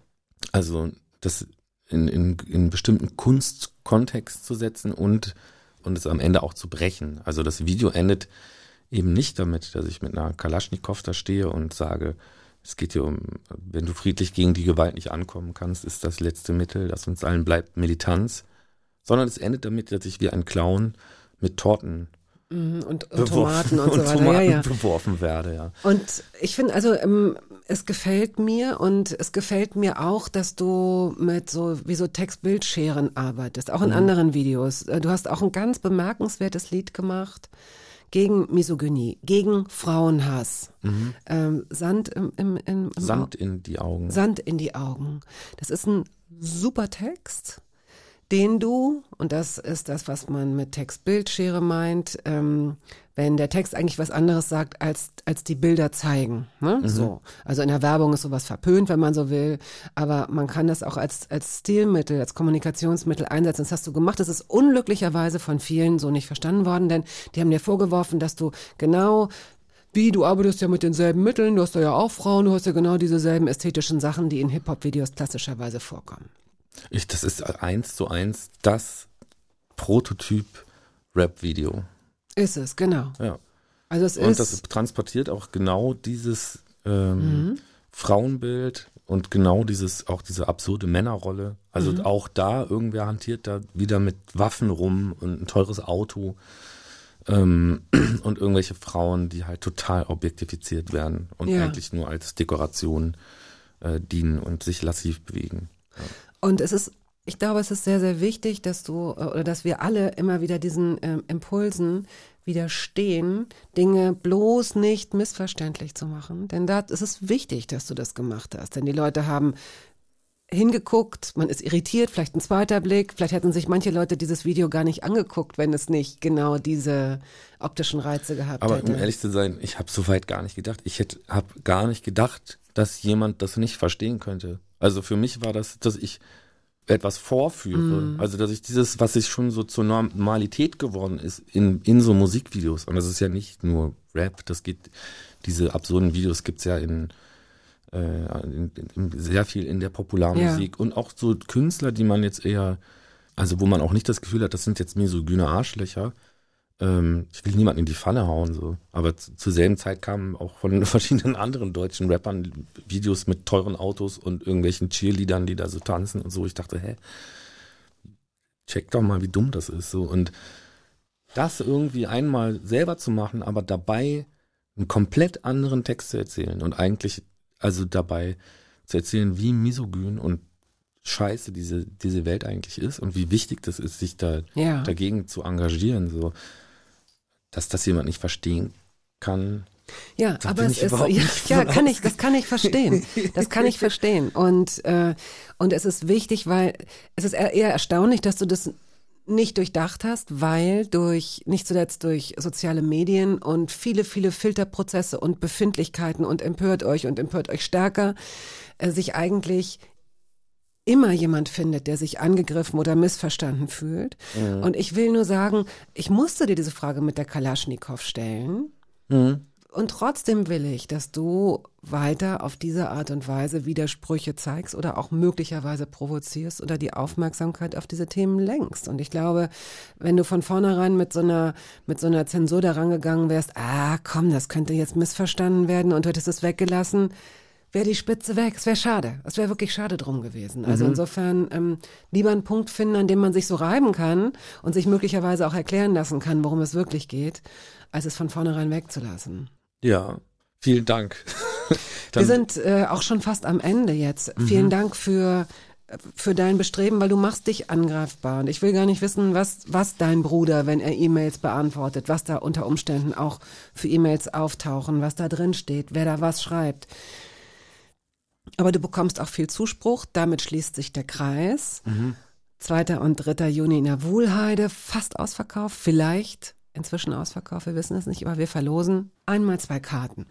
[SPEAKER 4] also das in, in, in bestimmten Kunstkontext zu setzen und, und es am Ende auch zu brechen. Also das Video endet eben nicht damit, dass ich mit einer Kalaschnikow da stehe und sage, es geht hier um, wenn du friedlich gegen die Gewalt nicht ankommen kannst, ist das letzte Mittel, das uns allen bleibt, Militanz. Sondern es endet damit, dass ich wie ein Clown mit Torten
[SPEAKER 2] und, und
[SPEAKER 4] beworfen
[SPEAKER 2] Tomaten und so weiter.
[SPEAKER 4] Tomaten
[SPEAKER 2] ja, ja.
[SPEAKER 4] beworfen werde, ja.
[SPEAKER 2] Und ich finde, also ähm, es gefällt mir und es gefällt mir auch, dass du mit so wie so Text-Bildscheren arbeitest, auch in anderen Videos. Äh, Du hast auch ein ganz bemerkenswertes Lied gemacht gegen Misogynie, gegen Frauenhass. Ähm, Sand im, im, im, im
[SPEAKER 4] Sand in die Augen.
[SPEAKER 2] Sand in die Augen. Das ist ein super Text, den du, und das ist das, was man mit Text-Bildschere meint, ähm, wenn der Text eigentlich was anderes sagt, als, als die Bilder zeigen. Ne? So. Also in der Werbung ist sowas verpönt, wenn man so will, aber man kann das auch als, als Stilmittel, als Kommunikationsmittel einsetzen. Das hast du gemacht. Das ist unglücklicherweise von vielen so nicht verstanden worden, denn die haben dir vorgeworfen, dass du genau wie, du arbeitest ja mit denselben Mitteln, du hast ja auch Frauen, du hast ja genau dieselben ästhetischen Sachen, die in Hip-Hop-Videos klassischerweise vorkommen.
[SPEAKER 4] Ich, das ist eins zu eins das Prototyp Rap-Video.
[SPEAKER 2] Ist es, genau.
[SPEAKER 4] Ja.
[SPEAKER 2] Also es
[SPEAKER 4] Und
[SPEAKER 2] ist,
[SPEAKER 4] das transportiert auch genau dieses ähm, Frauenbild und genau dieses, auch diese absurde Männerrolle. Also auch da, irgendwer hantiert da wieder mit Waffen rum und ein teures Auto. Ähm, und irgendwelche Frauen, die halt total objektifiziert werden und
[SPEAKER 2] Ja.
[SPEAKER 4] eigentlich nur als Dekoration äh, dienen und sich lassiv bewegen.
[SPEAKER 2] Und es ist, ich glaube, es ist sehr, sehr wichtig, dass du, äh, oder dass wir alle immer wieder diesen ähm, Impulsen widerstehen, Dinge bloß nicht missverständlich zu machen. Denn da ist es wichtig, dass du das gemacht hast. Denn die Leute haben hingeguckt, man ist irritiert, vielleicht ein zweiter Blick, vielleicht hätten sich manche Leute dieses Video gar nicht angeguckt, wenn es nicht genau diese optischen Reize gehabt
[SPEAKER 4] Aber
[SPEAKER 2] hätte.
[SPEAKER 4] um ehrlich zu sein, ich habe so weit gar nicht gedacht. Ich habe gar nicht gedacht, dass jemand das nicht verstehen könnte. Also für mich war das, dass ich etwas vorführe.
[SPEAKER 2] Mhm.
[SPEAKER 4] Also dass ich dieses, was sich schon so zur Normalität geworden ist, in, in so Musikvideos. Und das ist ja nicht nur Rap, das geht, diese absurden Videos gibt's ja in, äh, in, in, sehr viel in der Popularmusik und auch so Künstler, die man jetzt eher, also wo man auch nicht das Gefühl hat, das sind jetzt misogyne Arschlöcher. Ähm, ich will niemanden in die Pfanne hauen, so. Aber zu, zur selben Zeit kamen auch von verschiedenen anderen deutschen Rappern Videos mit teuren Autos und irgendwelchen Cheerleadern, die da so tanzen und so. Ich dachte, hä, check doch mal, wie dumm das ist, so. Und das irgendwie einmal selber zu machen, aber dabei einen komplett anderen Text zu erzählen und eigentlich, also dabei zu erzählen, wie misogyn und scheiße diese, diese Welt eigentlich ist und wie wichtig das ist, sich da
[SPEAKER 2] Ja.
[SPEAKER 4] dagegen zu engagieren, so. Dass das jemand nicht verstehen kann.
[SPEAKER 2] Ja,
[SPEAKER 4] Da
[SPEAKER 2] aber es ist ja, ja kann ich, das kann ich verstehen. Das kann ich verstehen. Und äh, und es ist wichtig, weil es ist eher eher erstaunlich, dass du das nicht durchdacht hast, weil durch nicht zuletzt durch soziale Medien und viele viele Filterprozesse und Befindlichkeiten und empört euch und empört euch stärker äh, sich eigentlich immer jemand findet, der sich angegriffen oder missverstanden fühlt.
[SPEAKER 4] Mhm.
[SPEAKER 2] Und ich will nur sagen, ich musste dir diese Frage mit der Kalaschnikow stellen.
[SPEAKER 4] Mhm.
[SPEAKER 2] Und trotzdem will ich, dass du weiter auf diese Art und Weise Widersprüche zeigst oder auch möglicherweise provozierst oder die Aufmerksamkeit auf diese Themen lenkst. Und ich glaube, wenn du von vornherein mit so einer, mit so einer Zensur daran gegangen wärst, ah, komm, das könnte jetzt missverstanden werden und du hättest es weggelassen, wäre die Spitze weg. Es wäre schade. Es wäre wirklich schade drum gewesen. Also insofern ähm, lieber einen Punkt finden, an dem man sich so reiben kann und sich möglicherweise auch erklären lassen kann, worum es wirklich geht, als es von vornherein wegzulassen.
[SPEAKER 4] Ja, vielen Dank.
[SPEAKER 2] Wir sind äh, auch schon fast am Ende jetzt. Vielen Dank für für dein Bestreben, weil du machst dich angreifbar. Und ich will gar nicht wissen, was, was dein Bruder, wenn er E-Mails beantwortet, was da unter Umständen auch für E-Mails auftauchen, was da drin steht, wer da was schreibt. Aber du bekommst auch viel Zuspruch, damit schließt sich der Kreis. 2. und 3. Juni in der Wuhlheide, fast ausverkauft, vielleicht inzwischen ausverkauft, wir wissen es nicht, aber wir verlosen einmal zwei Karten.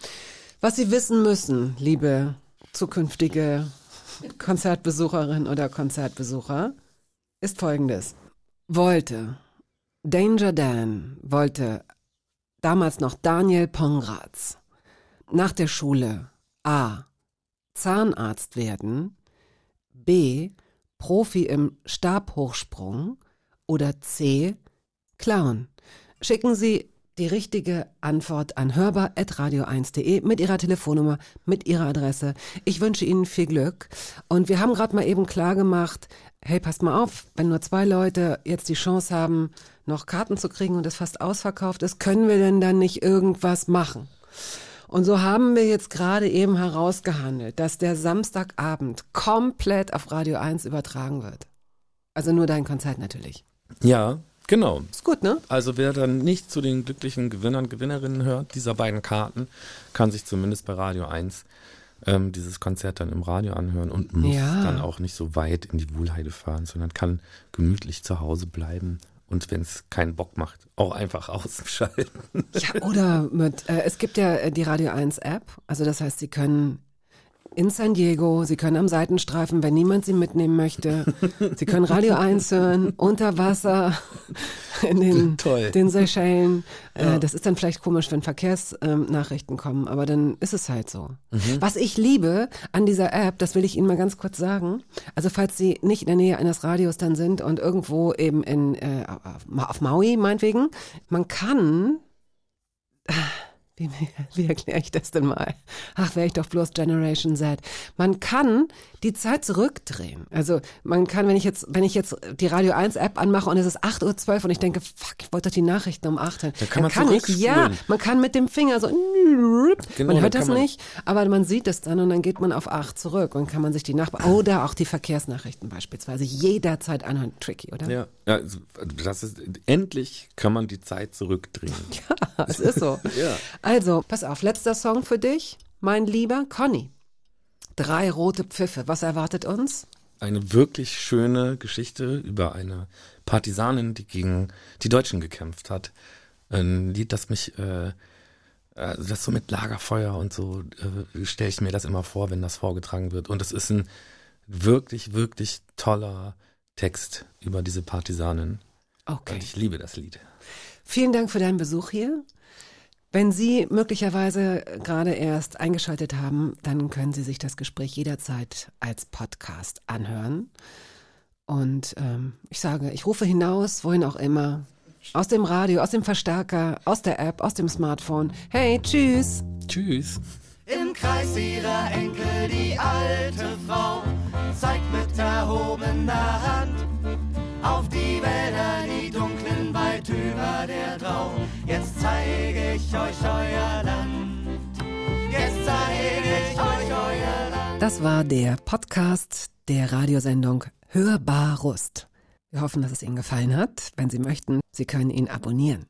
[SPEAKER 2] Was Sie wissen müssen, liebe zukünftige Konzertbesucherin oder Konzertbesucher, ist folgendes. Wollte Danger Dan, wollte damals noch Daniel Pongratz nach der Schule A. Zahnarzt werden, B. Profi im Stabhochsprung oder C. Clown. Schicken Sie die richtige Antwort an hörbar.radio1.de mit Ihrer Telefonnummer, mit Ihrer Adresse. Ich wünsche Ihnen viel Glück. Und wir haben gerade mal eben klar gemacht, hey, passt mal auf, wenn nur zwei Leute jetzt die Chance haben, noch Karten zu kriegen und es fast ausverkauft ist, können wir denn dann nicht irgendwas machen? Und so haben wir jetzt gerade eben herausgehandelt, dass der Samstagabend komplett auf Radio 1 übertragen wird. Also nur dein Konzert natürlich.
[SPEAKER 4] Ja, genau.
[SPEAKER 2] Ist gut, ne?
[SPEAKER 4] Also wer dann nicht zu den glücklichen Gewinnern, Gewinnerinnen hört, dieser beiden Karten, kann sich zumindest bei Radio 1 ähm, dieses Konzert dann im Radio anhören und muss
[SPEAKER 2] Ja.
[SPEAKER 4] dann auch nicht so weit in die Wuhlheide fahren, sondern kann gemütlich zu Hause bleiben und wenn es keinen Bock macht, auch einfach ausschalten.
[SPEAKER 2] Ja, oder mit, äh, es gibt ja äh, die Radio 1 App, also das heißt, Sie können in San Diego, Sie können am Seitenstreifen, wenn niemand Sie mitnehmen möchte, Sie können Radio 1 hören, unter Wasser, in den,
[SPEAKER 4] Toll.
[SPEAKER 2] den Seychellen. Äh,
[SPEAKER 4] Ja.
[SPEAKER 2] das ist dann vielleicht komisch, wenn Verkehrsnachrichten ähm, Nachrichten kommen, aber dann ist es halt so.
[SPEAKER 4] Mhm.
[SPEAKER 2] Was ich liebe an dieser App, das will ich Ihnen mal ganz kurz sagen, also falls Sie nicht in der Nähe eines Radios dann sind und irgendwo eben in, äh, auf Maui meinetwegen, man kann wie, wie erkläre ich das denn mal? Ach, wäre ich doch bloß Generation Z. Man kann die Zeit zurückdrehen. Also man kann, wenn ich jetzt, wenn ich jetzt die Radio 1 App anmache und es ist 8.12 Uhr und ich denke, fuck, ich wollte doch die Nachrichten um 8 hören.
[SPEAKER 4] Da kann
[SPEAKER 2] dann
[SPEAKER 4] man
[SPEAKER 2] ich, ja, man kann mit dem Finger so,
[SPEAKER 4] Genau,
[SPEAKER 2] man hört das
[SPEAKER 4] kann man-
[SPEAKER 2] nicht, aber man sieht es dann und dann geht man auf 8 zurück und kann man sich die Nachbar oder auch die Verkehrsnachrichten beispielsweise jederzeit anhören. Tricky, oder?
[SPEAKER 4] Ja, ja also das ist endlich kann man die Zeit zurückdrehen.
[SPEAKER 2] Ja, es ist so.
[SPEAKER 4] Ja.
[SPEAKER 2] Also, pass auf, letzter Song für dich, mein lieber Conny. Drei rote Pfiffe, was erwartet uns?
[SPEAKER 4] Eine wirklich schöne Geschichte über eine Partisanin, die gegen die Deutschen gekämpft hat. Ein Lied, das mich, äh, also das so mit Lagerfeuer und so, äh, stelle ich mir das immer vor, wenn das vorgetragen wird. Und es ist ein wirklich, wirklich toller Text über diese Partisanin.
[SPEAKER 2] Okay.
[SPEAKER 4] Und ich liebe das Lied.
[SPEAKER 2] Vielen Dank für deinen Besuch hier. Wenn Sie möglicherweise gerade erst eingeschaltet haben, dann können Sie sich das Gespräch jederzeit als Podcast anhören. Und ähm, ich sage, ich rufe hinaus, wohin auch immer, aus dem Radio, aus dem Verstärker, aus der App, aus dem Smartphone. Hey, tschüss!
[SPEAKER 4] Tschüss.
[SPEAKER 6] Im Kreis ihrer Enkel die alte Frau zeigt mit erhobener Hand auf die Wälder, die dunklen über der Drau. Jetzt zeige ich euch euer Land. Jetzt zeige ich euch euer Land.
[SPEAKER 2] Das war der Podcast der Radiosendung Hörbar Rust. Wir hoffen, dass es Ihnen gefallen hat. Wenn Sie möchten, Sie können ihn abonnieren.